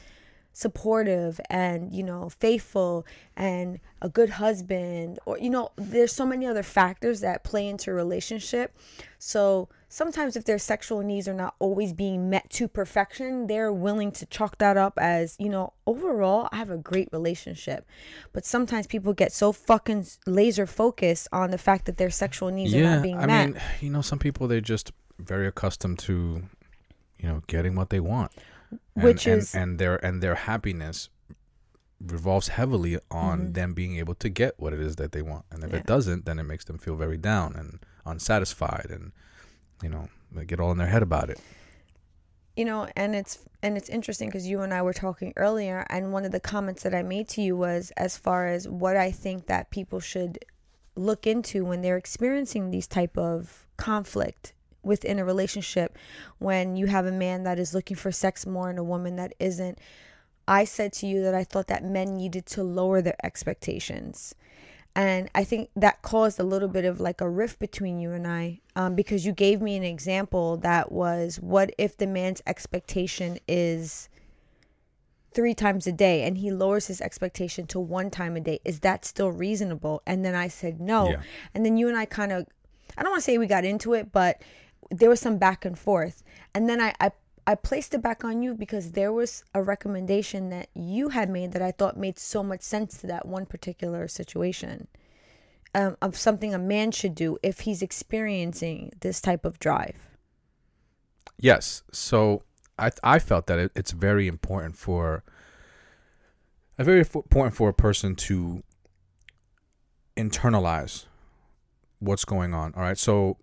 supportive and you know faithful and a good husband or you know there's so many other factors that play into a relationship. So sometimes if their sexual needs are not always being met to perfection they're willing to chalk that up as you know overall i have a great relationship. But sometimes people get so fucking laser focused on the fact that their sexual needs are not being i met. i mean you know some people they're just very accustomed to you know getting what they want and, Which and, is- and their and their happiness revolves heavily on Mm-hmm. them being able to get what it is that they want and if Yeah. it doesn't then it makes them feel very down and unsatisfied and you know they get all in their head about it you know and it's and it's interesting because you and i were talking earlier and one of the comments that i made to you was as far as what i think that people should look into when they're experiencing these type of conflict within a relationship when you have a man that is looking for sex more and a woman that isn't i said to you that i thought that men needed to lower their expectations. And I think that caused a little bit of like a rift between you and I um, because you gave me an example that was what if the man's expectation is three times a day and he lowers his expectation to one time a day? Is that still reasonable? And then i said no. Yeah. and then you and i kind of i don't want to say we got into it but there was some back and forth and then I, I I placed it back on you because there was a recommendation that you had made that I thought made so much sense to that one particular situation um, of something a man should do if he's experiencing this type of drive. Yes. So I I felt that it, it's very important for a very important for a person to internalize what's going on. All right. So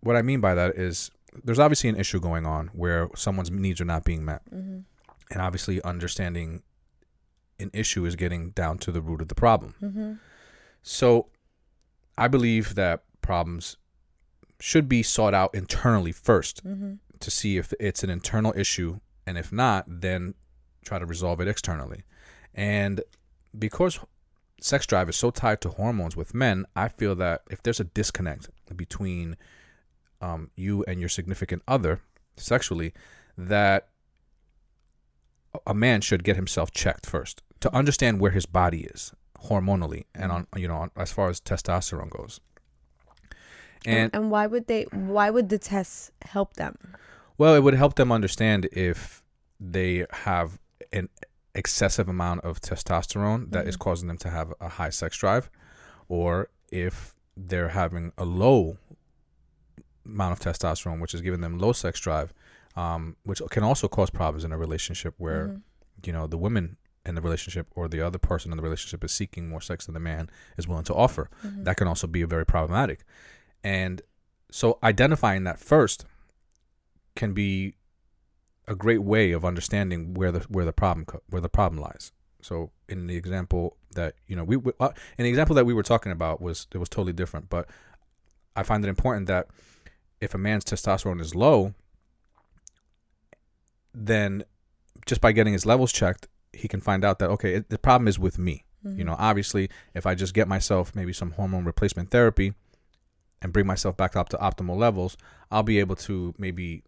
what I mean by that is there's obviously an issue going on where someone's needs are not being met. Mm-hmm. And obviously, understanding an issue is getting down to the root of the problem. Mm-hmm. So, I believe that problems should be sought out internally 1st mm-hmm. to see if it's an internal issue. And if not, then try to resolve it externally. And because sex drive is so tied to hormones with men, I feel that if there's a disconnect between um, you and your significant other sexually, that a man should get himself checked first to understand where his body is hormonally and on you know on, as far as testosterone goes. And, and and why would they? Why would the tests help them? Well, it would help them understand if they have an excessive amount of testosterone that mm-hmm. is causing them to have a high sex drive, or if they're having a low amount of testosterone, which is giving them low sex drive, um, which can also cause problems in a relationship where, mm-hmm. you know, the woman in the relationship or the other person in the relationship is seeking more sex than the man is willing to offer. Mm-hmm. That can also be very problematic. And so identifying that first can be a great way of understanding where the where the problem where the problem lies. So in the example that you know we uh, in the example that we were talking about was it was totally different, but I find it important that if a man's testosterone is low, then just by getting his levels checked, he can find out that okay, it, the problem is with me. Mm-hmm. You know, obviously, if I just get myself maybe some hormone replacement therapy and bring myself back up to optimal levels, I'll be able to maybe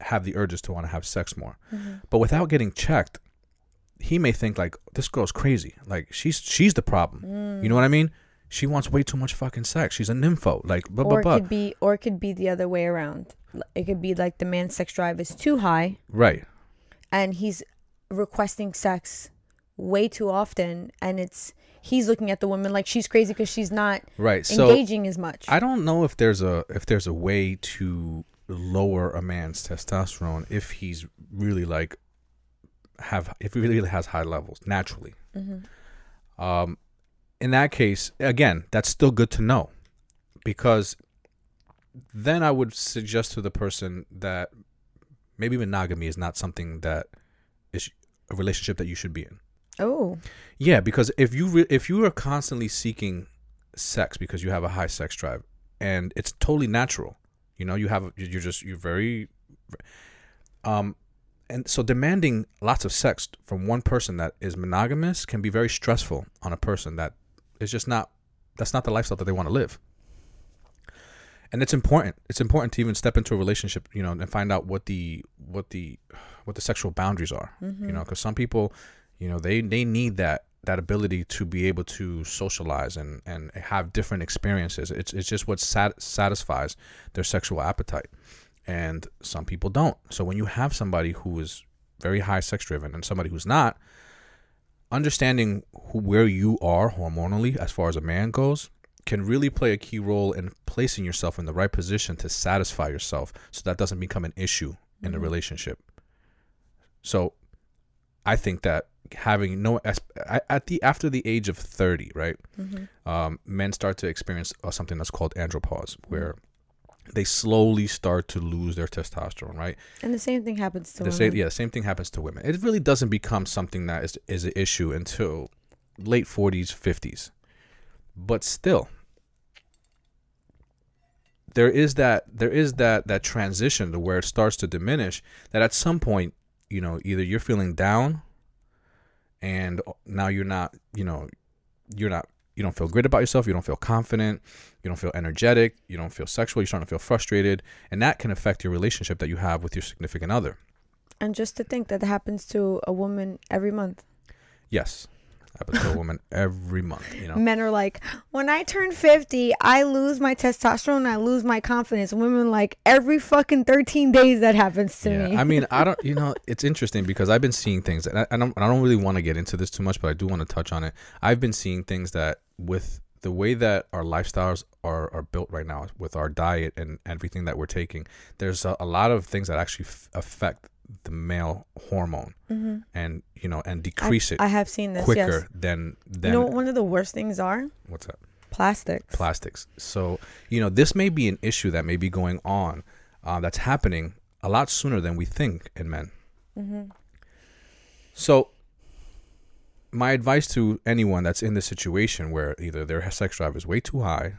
have the urges to want to have sex more. Mm-hmm. But without getting checked, he may think like this girl's crazy. Like she's she's the problem. Mm. You know what I mean? She wants way too much fucking sex. She's a nympho. Like, but, or it could be, or it could be the other way around. It could be like the man's sex drive is too high, right? And he's requesting sex way too often, and it's he's looking at the woman like she's crazy because she's not right engaging so, as much. I don't know if there's a if there's a way to lower a man's testosterone if he's really like have if he really has high levels naturally. Mm-hmm. Um, in that case, again, that's still good to know because then I would suggest to the person that maybe monogamy is not something that is a relationship that you should be in. Oh. Yeah, because if you re- if you are constantly seeking sex because you have a high sex drive and it's totally natural, you know, you have you're just you're very um and so demanding lots of sex from one person that is monogamous can be very stressful on a person that it's just not that's not the lifestyle that they want to live. And it's important. It's important to even step into a relationship, you know, and find out what the what the what the sexual boundaries are. Mm-hmm. You know, because some people, you know, they they need that that ability to be able to socialize and and have different experiences. It's it's just what sat- satisfies their sexual appetite, and some people don't. So when you have somebody who is very high sex driven and somebody who's not, understanding who, where you are hormonally as far as a man goes can really play a key role in placing yourself in the right position to satisfy yourself so that doesn't become an issue mm-hmm. in the relationship. So I think that having no at the after the age of 30, right? Mm-hmm. Um, men start to experience uh, something that's called andropause where they slowly start to lose their testosterone, right? And the same thing happens to The women. same, yeah, the same thing happens to women. It really doesn't become something that is is an issue until late forties, fifties. But still, there is that there is that that transition to where it starts to diminish. That at some point, you know, either you're feeling down, and uh, now you're not, you know, you're not. You don't feel great about yourself. You don't feel confident. You don't feel energetic. You don't feel sexual. You're starting to feel frustrated, and that can affect your relationship that you have with your significant other. And just to think that happens to a woman every month. Yes, a woman every month. You know, Men are like, when I turn 50, I lose my testosterone, I lose my confidence. Women like every fucking 13 days that happens to yeah. me. I mean, I don't. You [laughs] know, it's interesting because I've been seeing things, and I, I don't. I don't really want to get into this too much, but I do want to touch on it. I've been seeing things that with the way that our lifestyles are, are built right now, with our diet and everything that we're taking, there's a, a lot of things that actually f- affect the male hormone, Mm-hmm. and you know, and decrease it I have seen this, quicker yes. than You know one of the worst things are? what's that Plastics. plastics. So you know, this may be an issue that may be going on, uh, that's happening a lot sooner than we think in men. mm-hmm. So, my advice to anyone that's in this situation where either their sex drive is way too high,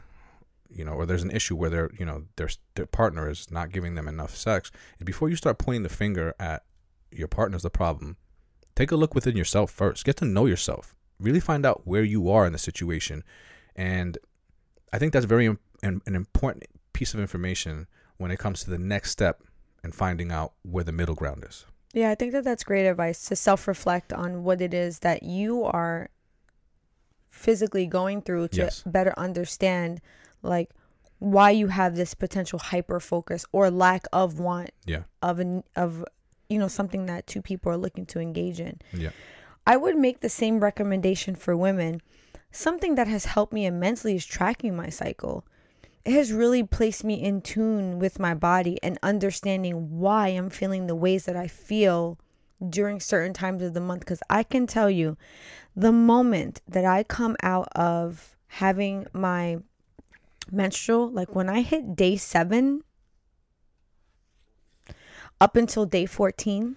you know, or there's an issue where their, you know, their their partner is not giving them enough sex, is before you start pointing the finger at your partner's the problem, take a look within yourself first. Get to know yourself. Really find out where you are in the situation, and I think that's very im- an, an important piece of information when it comes to the next step and finding out where the middle ground is. Yeah, I think that that's great advice to self reflect on what it is that you are physically going through to Yes. better understand, like, why you have this potential hyper focus or lack of want Yeah. of an of you know something that two people are looking to engage in. Yeah. I would make the same recommendation for women. Something that has helped me immensely is tracking my cycle. It has really placed me in tune with my body and understanding why I'm feeling the ways that I feel during certain times of the month. Because I can tell you, the moment that I come out of having my menstrual, like when I hit day seven up until day 14,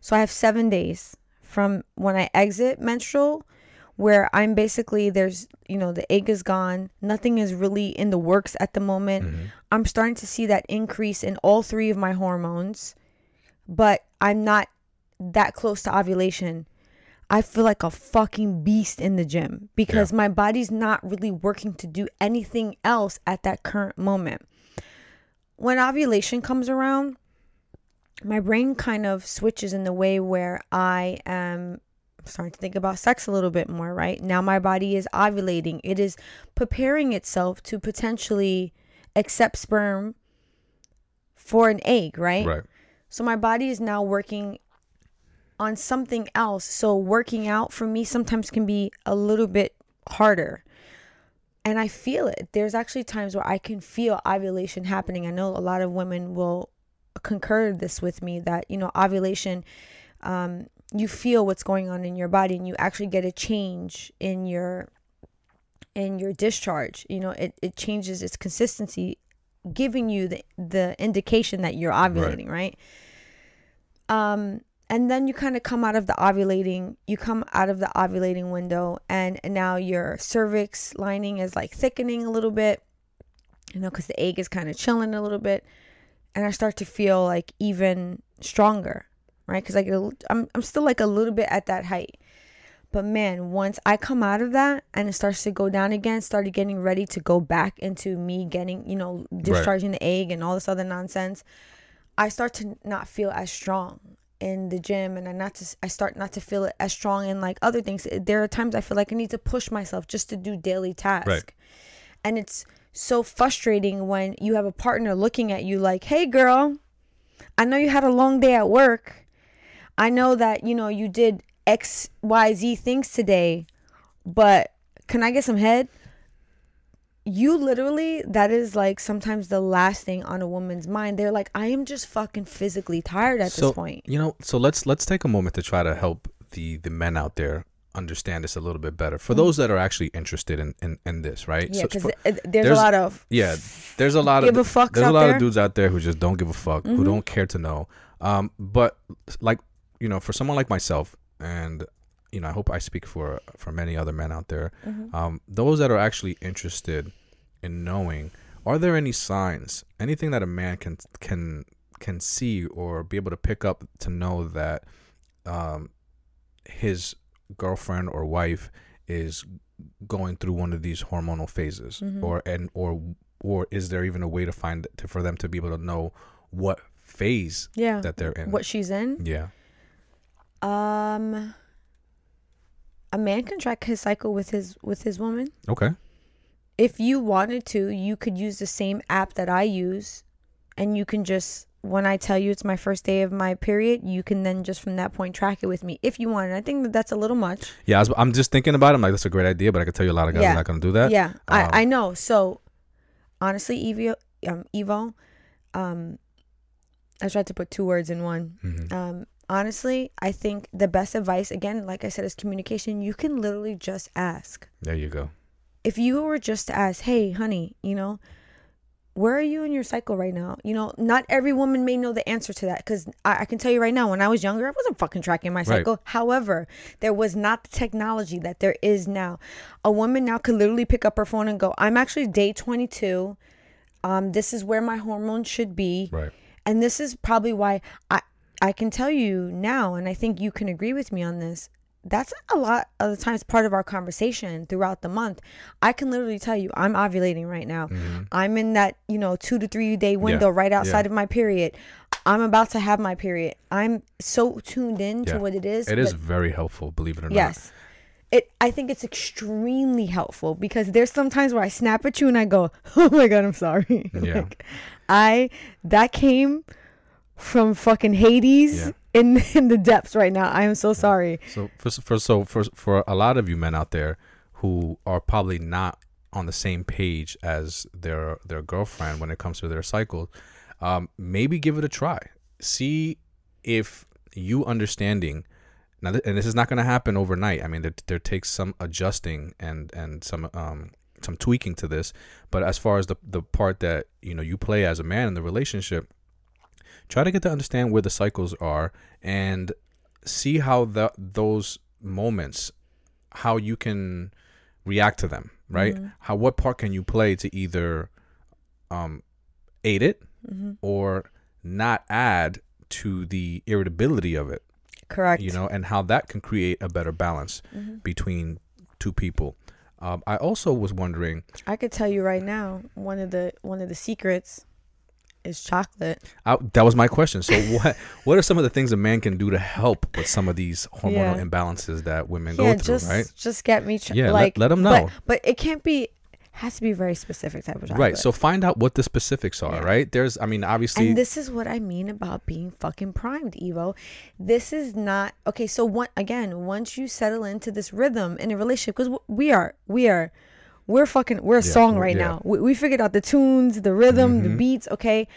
so I have seven days from when I exit menstrual, where I'm basically there's you know the egg is gone, nothing is really in the works at the moment. Mhm. I'm starting to see that increase in all three of my hormones, but I'm not that close to ovulation. I feel like a fucking beast in the gym because my body's not really working to do anything else at that current moment. When ovulation comes around, my brain kind of switches in the way where I am starting to think about sex a little bit more, right? Now my body is ovulating. It is preparing itself to potentially accept sperm for an egg, right? Right. So my body is now working on something else. So working out for me sometimes can be a little bit harder. And I feel it. There's actually times where I can feel ovulation happening. I know a lot of women will concur this with me that, you know, ovulation um you feel what's going on in your body and you actually get a change in your in your discharge. You know, it, it changes its consistency giving you the the indication that you're ovulating, right? Um and then you kind of come out of the ovulating you come out of the ovulating window and now your cervix lining is like thickening a little bit you know because the egg is kind of chilling a little bit and i start to feel like even stronger right? Because I get a, I'm, I'm still like a little bit at that height. But man once i come out of that and it starts to go down again started getting ready to go back into me getting you know discharging the egg and all this other nonsense i start to not feel as strong in the gym and I not to I start not to feel it as strong in like other things. There are times I feel like I need to push myself just to do daily tasks. Right. And it's so frustrating when you have a partner looking at you like, "Hey girl, I know you had a long day at work. I know that, you know, you did X Y Z things today, but can I get some head?" You literally that is like sometimes the last thing on a woman's mind they're like i am just fucking physically tired at so this point you know so let's let's take a moment to try to help the the men out there understand this a little bit better for those that are actually interested in in, in this, right? Yeah, because for- there's, there's- a lot of yeah, there's a lot give of there's a lot there. of dudes out there who just don't give a fuck, who Mhm. don't care to know. Um, but like you know, for someone like myself, and you know, I hope I speak for for many other men out there. Mhm. Um, those that are actually interested in knowing, are there any signs, anything that a man can can can see or be able to pick up to know that um, his girlfriend or wife is going through one of these hormonal phases, Mhm. or and or or is there even a way to find to, for them to be able to know what phase yeah, that they're in? what she's in. Yeah. Um, a man can track his cycle with his with his woman. Okay. If you wanted to, you could use the same app that I use, and you can just when I tell you it's my first day of my period, you can then just from that point track it with me if you want. And I think that that's a little much. Yeah, I was, I'm just thinking about it. I'm like, that's a great idea, but I could tell you a lot of guys Yeah. are not going to do that. yeah, Um, I I know. So honestly, Ivo, um, Ivo, um, I tried to put two words in one. Mhm. Um, honestly, I think the best advice, again, like I said, is communication. You can literally just ask. There you go. If you were just to ask, hey, honey, you know, where are you in your cycle right now? You know, not every woman may know the answer to that because I, I can tell you right now, when I was younger, I wasn't fucking tracking my Right. cycle. However, there was not the technology that there is now. A woman now could literally pick up her phone and go, I'm actually day 22. Um, this is where my hormones should be Right. and this is probably why I I can tell you now, and I think you can agree with me on this. That's a lot of the times part of our conversation throughout the month. I can literally tell you I'm ovulating right now. Mhm. I'm in that you know two to three day window right outside of my period. I'm about to have my period. I'm so tuned in Yeah. to what it is. It is very helpful, believe it or not. Yes. It I think it's extremely helpful because there's sometimes where I snap at you and I go, [laughs] "Oh my god, I'm sorry." [laughs] Yeah. like, I that came from fucking Hades Yeah. in [laughs] in the depths right now. I am so sorry. So for, for so for for a lot of you men out there who are probably not on the same page as their their girlfriend when it comes to their cycle, um, maybe give it a try. See if you understanding now, th- and this is not going to happen overnight. I mean, there, there takes some adjusting and and some um some tweaking to this. But as far as the the part that you know you play as a man in the relationship, try to get to understand where the cycles are and see how the those moments how you can react to them right Mhm. how what part can you play to either um aid it hmm or not add to the irritability of it Correct. you know and how that can create a better balance Mhm. between two people um, i also was wondering I could tell you right now one of the one of the secrets is chocolate. I, that was my question so [laughs] what what are some of the things a man can do to help with some of these hormonal Yeah. imbalances that women yeah, go through just right just get me ch- Yeah, let- like let 'em but- know. But, it can't be has to be very specific type of chocolate. Right. So find out what the specifics are, Yeah. right? There's I mean obviously And this is what I mean about being fucking primed, Ivo. This is not okay. So one again, once you settle into this rhythm in a relationship, because we are, we are, we're fucking, we're a Yeah, song right yeah. now. We, we figured out the tunes, the rhythm, the Mhm. beats. Okay,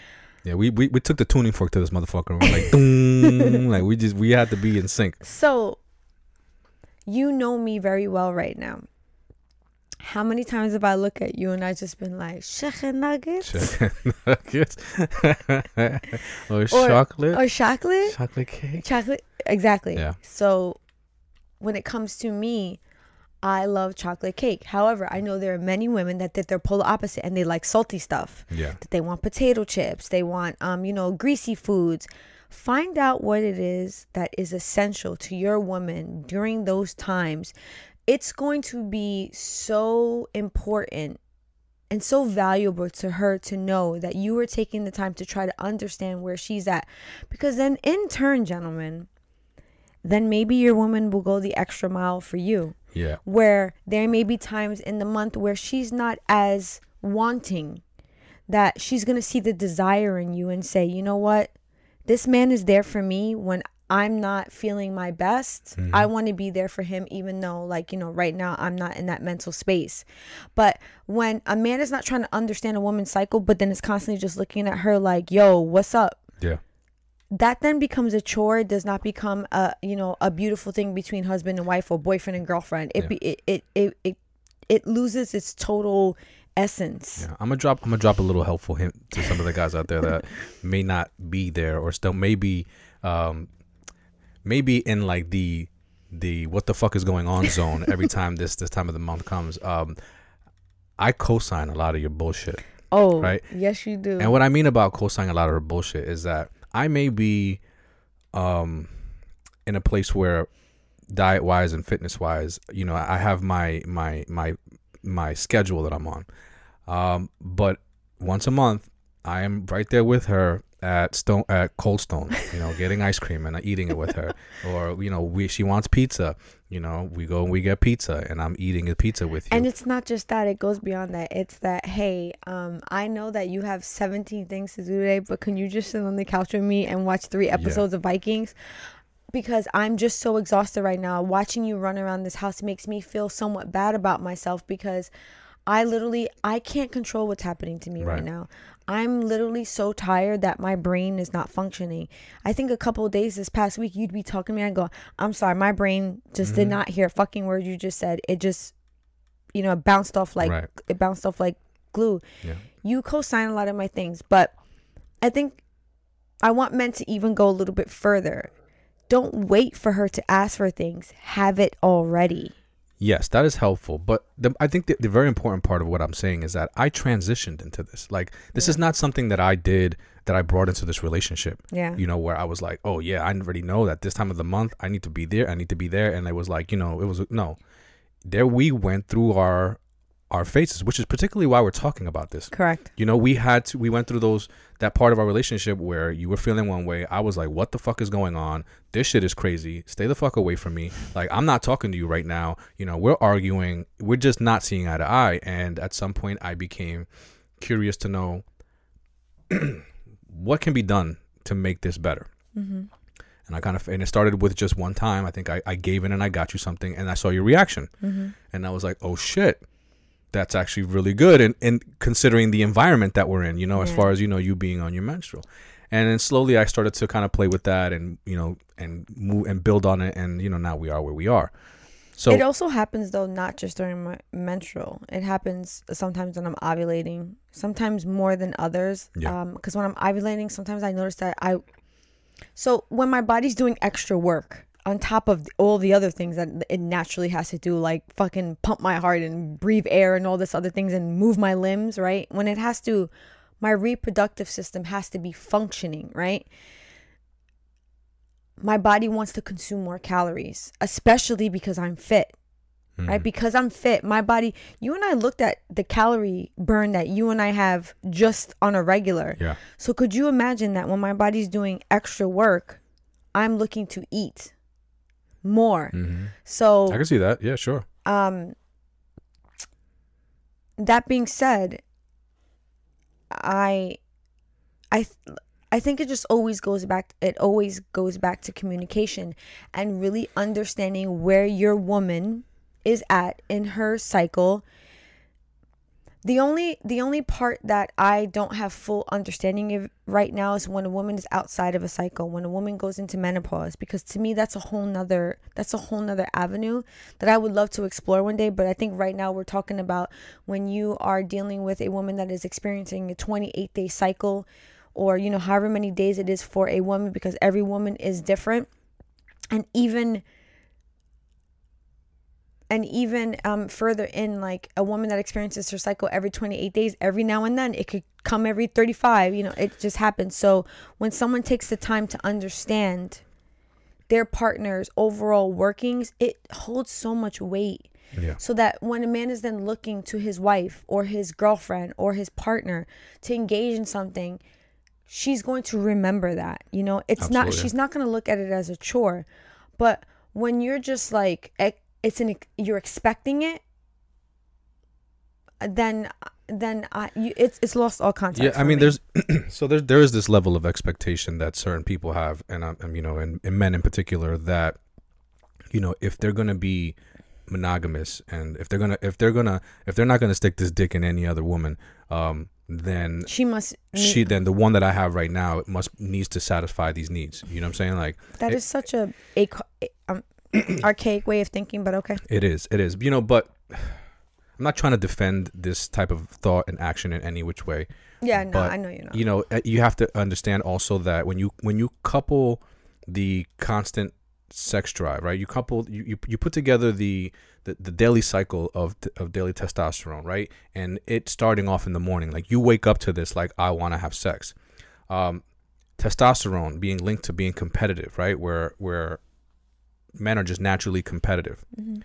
yeah, we, we we took the tuning fork to this motherfucker. We're like [laughs] like we just we had to be in sync. so you know me very well right now. How many times have I looked at you and I just been like, chicken nuggets Chicken nuggets. [laughs] or chocolate. or chocolate? chocolate cake. chocolate exactly Yeah. so when it comes to me i love chocolate cake however i know there are many women that did their polar opposite and they like salty stuff Yeah. that they want potato chips they want um you know greasy foods find out what it is that is essential to your woman during those times it's going to be so important and so valuable to her to know that you are taking the time to try to understand where she's at. Because then, in turn, gentlemen, then maybe your woman will go the extra mile for you. Yeah. Where there may be times in the month where she's not as wanting, that she's going to see the desire in you and say, you know what? This man is there for me when I'm not feeling my best. Mm-hmm. I want to be there for him, even though, like, you know, right now I'm not in that mental space. But when a man is not trying to understand a woman's cycle, but then is constantly just looking at her like, yo, what's up? Yeah. That then becomes a chore. It does not become a you know a beautiful thing between husband and wife or boyfriend and girlfriend. It Yeah. be it it it it, it loses its total essence. Yeah, I'm gonna drop. I'm gonna drop a little helpful hint to some of the guys out there that [laughs] may not be there or still maybe, um, maybe in like the the what the fuck is going on zone every [laughs] time this this time of the month comes. Um, I co-sign a lot of your bullshit, Oh, Right. Yes, you do. and what I mean about co-signing a lot of her bullshit is that I may be, um, in a place where diet wise and fitness wise, you know, I have my my my my schedule that I'm on. Um, but once a month, I am right there with her at Stone at Cold Stone, you know, getting ice cream and eating it with her. [laughs] or you know, we she wants pizza, you know, we go and we get pizza, and I'm eating a pizza with you. And it's not just that; it goes beyond that. It's that, hey, um, I know that you have 17 things to do today, but can you just sit on the couch with me and watch three episodes of Vikings? Because I'm just so exhausted right now. Watching you run around this house makes me feel somewhat bad about myself because I literally I can't control what's happening to me right, Right. now. I'm literally so tired that my brain is not functioning. I think a couple of days this past week you'd be talking to me and go, "I'm sorry, my brain just did Mhm. not hear a fucking word you just said. It just you know, bounced off like Right. it bounced off like glue. Yeah. You co-sign a lot of my things, but I think I want men to even go a little bit further. Don't wait for her to ask for things. Have it already. Yes, that is helpful. But the, I think the, the very important part of what I'm saying is that I transitioned into this. Like, this is not something that I did that I brought into this relationship. Yeah. You know, where I was like, oh, yeah, I already know that this time of the month I need to be there. I need to be there. And I was like, you know, it was no. There we went through our our faces, which is particularly why we're talking about this. Correct. You know, we had to we went through those that part of our relationship where you were feeling one way. I was like, "What the fuck is going on? This shit is crazy. Stay the fuck away from me." Like, I'm not talking to you right now. You know, we're arguing. We're just not seeing eye to eye. And at some point, I became curious to know [clears throat] what can be done to make this better. Mm-hmm. And I kind of and it started with just one time. I think I, I gave in and I got you something, and I saw your reaction, Mm-hmm. and I was like, "Oh shit." That's actually really good, and, and considering the environment that we're in, you know, as far as you know, you being on your menstrual, and then slowly I started to kind of play with that, and you know, and move and build on it, and you know, now we are where we are. So it also happens though, not just during my menstrual. It happens sometimes when I'm ovulating. Sometimes more than others. Yeah. Um, because when I'm ovulating, sometimes I notice that I. So when my body's doing extra work on top of all the other things that it naturally has to do, like fucking pump my heart and breathe air and all this other things and move my limbs, right? When it has to, my reproductive system has to be functioning, right? My body wants to consume more calories, especially because I'm fit mhm. right? Because I'm fit, my body. You and I looked at the calorie burn that you and I have just on a regular. yeah, So could you imagine that when my body's doing extra work, I'm looking to eat more. hmm So I can see that. Yeah, sure. um that being said i i th- i think it just always goes back it always goes back to communication and really understanding where your woman is at in her cycle the only the only part that I don't have full understanding of right now is when a woman is outside of a cycle, when a woman goes into menopause, because to me that's a whole nother that's a whole nother avenue that I would love to explore one day. But I think right now we're talking about when you are dealing with a woman that is experiencing a 28 day cycle or you know however many days it is for a woman because every woman is different and even and even um, further in like a woman that experiences her cycle every 28 days every now and then it could come every 35 you know it just happens. So when someone takes the time to understand their partner's overall workings it holds so much weight. Yeah. so that when a man is then looking to his wife or his girlfriend or his partner to engage in something she's going to remember that you know? It's not she's not going to look at it as a chore. But when you're just like it's an you're expecting it then then I, you, it's it's lost all context Yeah, I mean, me. there's [clears throat] so there's there is this level of expectation that certain people have, and um, and, you know, and, and men in particular, that you know, if they're gonna be monogamous and if they're gonna if they're gonna if they're not gonna stick this dick in any other woman, um, then She must. she then the one that I have right now it must needs to satisfy these needs. You know what I'm saying? Like That it- is such a, a [clears throat] archaic way of thinking, but okay. It is. It is. You know, but [sighs] I'm not trying to defend this type of thought and action in any which way. Yeah, no, But, I know you know. You know, uh, you have to understand also that when you when you couple the constant sex drive, right? You couple you you, you put together the, the the daily cycle of of daily testosterone, right? And it starting off in the morning, like you wake up to this like I want to have sex. Um testosterone being linked to being competitive, right? Where where men are just naturally competitive Mhm.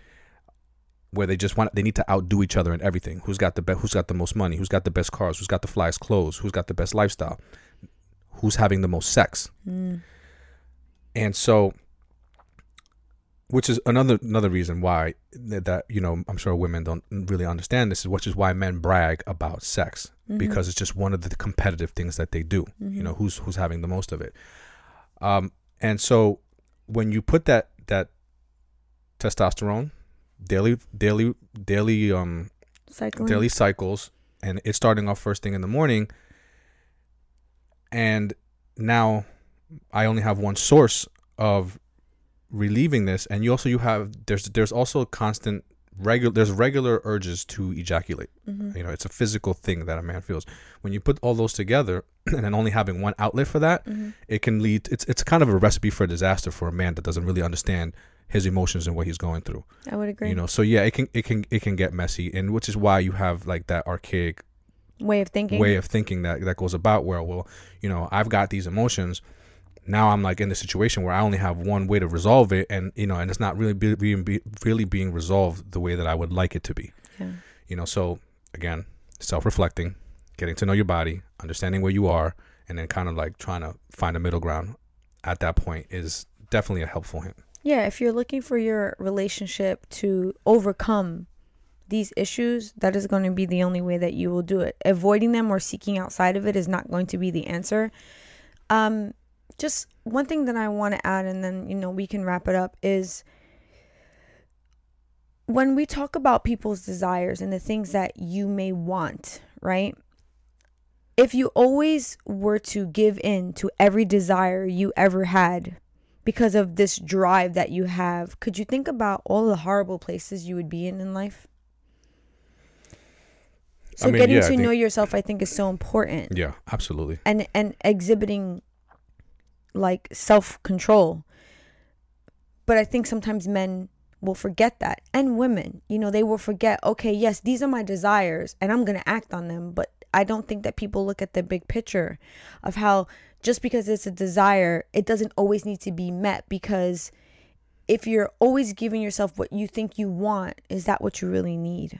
where they just want they need to outdo each other in everything. Who's got the best? Who's got the most money? Who's got the best cars? Who's got the flyest clothes? Who's got the best lifestyle? Who's having the most sex? Mm. And so, which is another another reason why that, that you know I'm sure women don't really understand this, is which is why men brag about sex Mhm. because it's just one of the competitive things that they do. You know, who's who's having the most of it. Um, and so when you put that that testosterone daily daily daily um cycling. daily cycles and it's starting off first thing in the morning and now i only have one source of relieving this and you also you have there's there's also a constant regular there's regular urges to ejaculate Mhm. you know it's a physical thing that a man feels when you put all those together [clears throat] and then only having one outlet for that Mhm. it can lead it's it's kind of a recipe for disaster for a man that doesn't really understand his emotions and what he's going through I would agree. you know so yeah it can it can it can get messy and which is why you have like that archaic way of thinking. way of thinking that that goes about where well you know i've got these emotions now i'm like in the situation where i only have one way to resolve it and you know and it's not really being be, really being resolved the way that i would like it to be Yeah. you know so again self-reflecting getting to know your body understanding where you are and then kind of like trying to find a middle ground at that point is definitely a helpful hint Yeah, if you're looking for your relationship to overcome these issues, that is going to be the only way that you will do it. Avoiding them or seeking outside of it is not going to be the answer. Um, just one thing that I want to add, and then you know we can wrap it up is when we talk about people's desires and the things that you may want, right? If you always were to give in to every desire you ever had, because of this drive that you have, could you think about all the horrible places you would be in in life? So I mean, getting yeah, to know yourself, I think, is so important, yeah absolutely and and exhibiting like self control. But I think sometimes men will forget that, and women, you know, they will forget. Okay, yes, these are my desires, and I'm gonna act on them. But I don't think that people look at the big picture of how just because it's a desire, it doesn't always need to be met because if you're always giving yourself what you think you want, is that what you really need?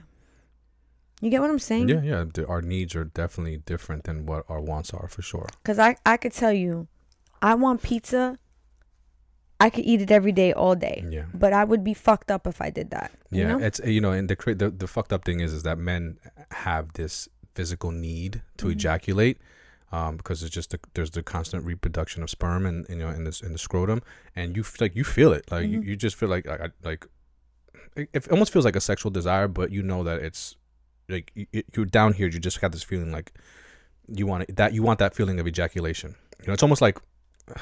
You get what I'm saying? yeah yeah our needs are definitely different than what our wants are for sure Because I, I could tell you, I want pizza. I could eat it every day, all day. yeah But I would be fucked up if I did that. You Yeah, know? it's you know, and the, the the fucked up thing is is that men have this physical need to Mhm. ejaculate, um, because it's just the, there's the constant reproduction of sperm and you know in this in the scrotum, and you like you feel it, like you, Mhm. you just feel like I- I- like it, it almost feels like a sexual desire, but you know that it's like you, you- you're down here, you just got this feeling like you want it, that you want that feeling of ejaculation. You know, it's almost like.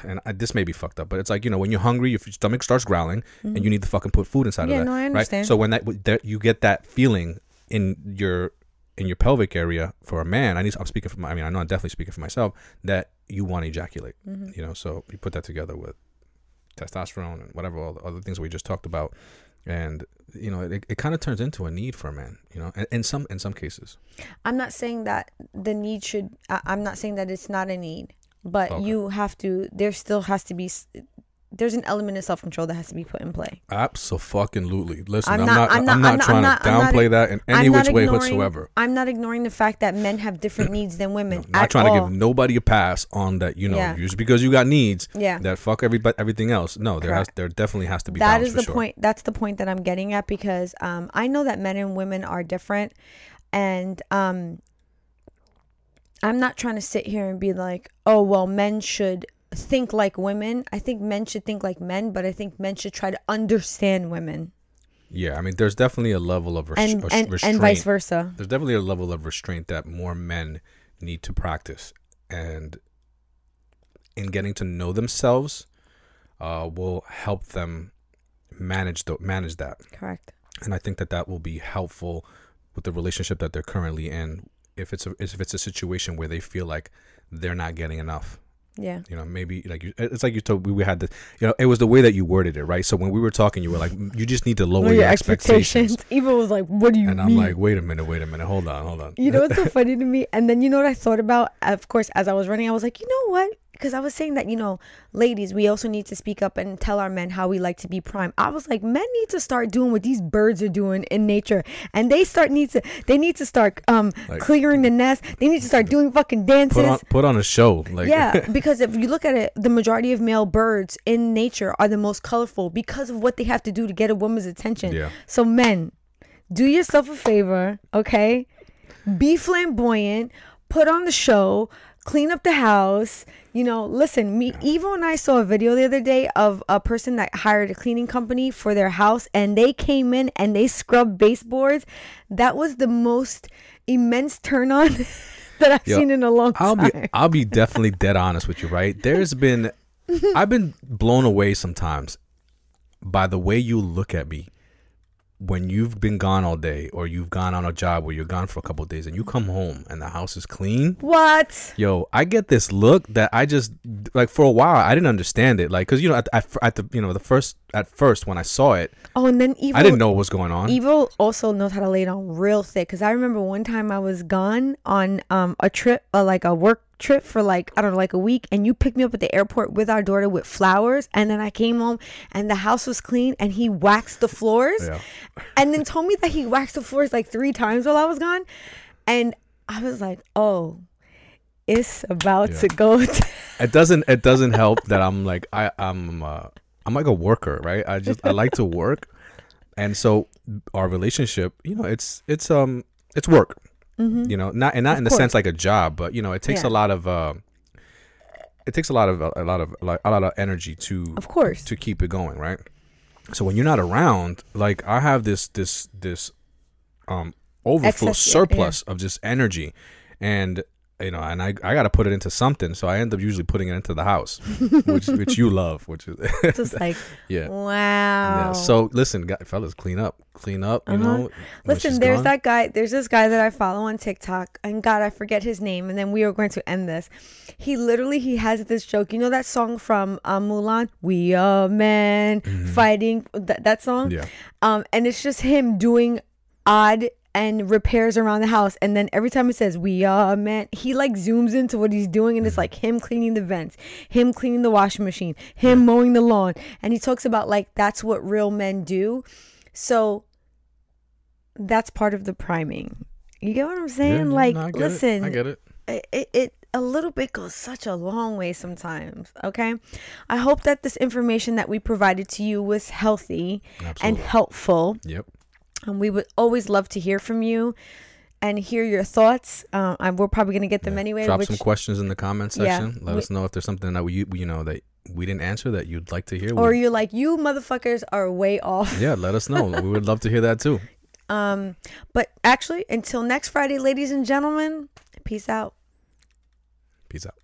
And I, this may be fucked up, but it's like you know when you're hungry, if your stomach starts growling, and you need to fucking put food inside Mm-hmm. yeah, of that no, I right? So when that, you get that feeling in your in your pelvic area for a man, I need. I'm speaking for. My, I mean, I know I'm definitely speaking for myself that you want to ejaculate. Mhm. You know, so you put that together with testosterone and whatever all the other things we just talked about, and you know, it, it kind of turns into a need for a man. You know, in, in some in some cases. I'm not saying that the need should, I, I'm not saying that it's not a need, but Okay. you have to, there still has to be, there's an element of self control that has to be put in play. Absolutely. Listen, I'm I'm, not- not. I'm not- not, I'm not- trying I'm not- to not- downplay that in any which way whatsoever. I'm not ignoring the fact that men have different needs than women. No, not trying all. to give nobody a pass on that. You know, Yeah. just because you got needs, Yeah. that fuck everybody everything else. No, there has there definitely has to be that is the sure. point that's the point that i'm getting at because um i know that men and women are different and um i'm not trying to sit here and be like oh well men should think like women i think men should think like men but i think men should try to understand women Yeah, I mean, there's definitely a level of res- and and, restraint. and vice versa There's definitely a level of restraint that more men need to practice and in getting to know themselves uh, will help them manage the, manage that Correct. and I think that that will be helpful with the relationship that they're currently in. If it's a if it's a situation where they feel like they're not getting enough, Yeah. you know, maybe like you, it's like you told we, we had the, you know, it was the way that you worded it, right? So when we were talking, you were like, you just need to lower are your, expectations. [laughs] Ivo was like, "What do you and mean?" I'm like, wait a minute, wait a minute, hold on, hold on. You know what's so [laughs] funny to me? And then you know what I thought about? Of course, as I was running, I was like, you know what? Because I was saying that, you know, ladies, we also need to speak up and tell our men how we like to be prime. I was like, men need to start doing what these birds are doing in nature. And they start need to they need to start um Like- clearing the nest. They need to start doing fucking dances. put on put on a show, like yeah, [laughs] because if you look at it, the majority of male birds in nature are the most colorful because of what they have to do to get a woman's attention. Yeah. So men, do yourself a favor, okay? Be flamboyant, put on the show, clean up the house. You know, listen, me even when I saw a video the other day of a person that hired a cleaning company for their house and they came in and they scrubbed baseboards, that was the most immense turn on [laughs] that I've Yo, seen in a long I'll time. be I'll be definitely dead honest with you, right? There's been I've been blown away sometimes by the way you look at me when you've been gone all day or you've gone on a job where you're gone for a couple of days and you come home and the house is clean. what? Yo, I get this look that I just like for a while I didn't understand it, like because you know at, at, at the you know the first at first when I saw it Oh, and then evil. I didn't know what was going on. Ivo also knows how to lay it on real thick. Cause I remember one time I was gone on um a trip, uh, like a work trip for like I don't know, like a week, and you picked me up at the airport with our daughter with flowers, and then I came home and the house was clean, and he waxed the floors, Yeah. [laughs] and then told me that he waxed the floors like three times while I was gone, and I was like, oh, it's about Yeah. to go. [laughs] it doesn't it doesn't help that I'm like I I'm uh, I'm like a worker, right? I just I like to work, and so our relationship, you know, it's it's um it's work, you know, not and not Of in the course. sense like a job, but you know, it takes Yeah. a lot of uh, it takes a lot of a lot of like a lot of energy to of course. to keep it going, right? So when you're not around, like I have this this this um overflow Excess, yeah, surplus of just energy and you know, and I, I got to put it into something, so I end up usually putting it into the house, which which you [laughs] love, which is Just [laughs] like, yeah. wow. Yeah. So listen, guys, fellas, clean up, clean up. You Uh-huh. know. Listen, there's gone. that guy. There's this guy that I follow on TikTok, and God, I forget his name. And then we are going to end this. He literally he has this joke. You know that song from um, Mulan, "We are men fighting." That that song. Mm-hmm. Yeah. Um, and it's just him doing odd and repairs around the house. And then every time it says "We are men," he like zooms into what he's doing, and it's mm-hmm. like him cleaning the vents, him cleaning the washing machine, him mowing the lawn, and he talks about like that's what real men do. So that's part of the priming. You get what I'm saying? yeah, like, no, I get it. listen, I get it. it, it, it a little bit goes such a long way sometimes. Okay, I hope that this information that we provided to you was healthy and helpful. Yep. And we would always love to hear from you and hear your thoughts. Um, and we're probably gonna get them Yeah. anyway. Drop which, some questions in the comment Yeah, section. Let we- us know if there's something that we you know that we didn't answer that you'd like to hear. or We- you're like, you motherfuckers are way off. yeah, let us know. we would love to hear that too. [laughs] Um, but actually, until next Friday, ladies and gentlemen, peace out. Peace out.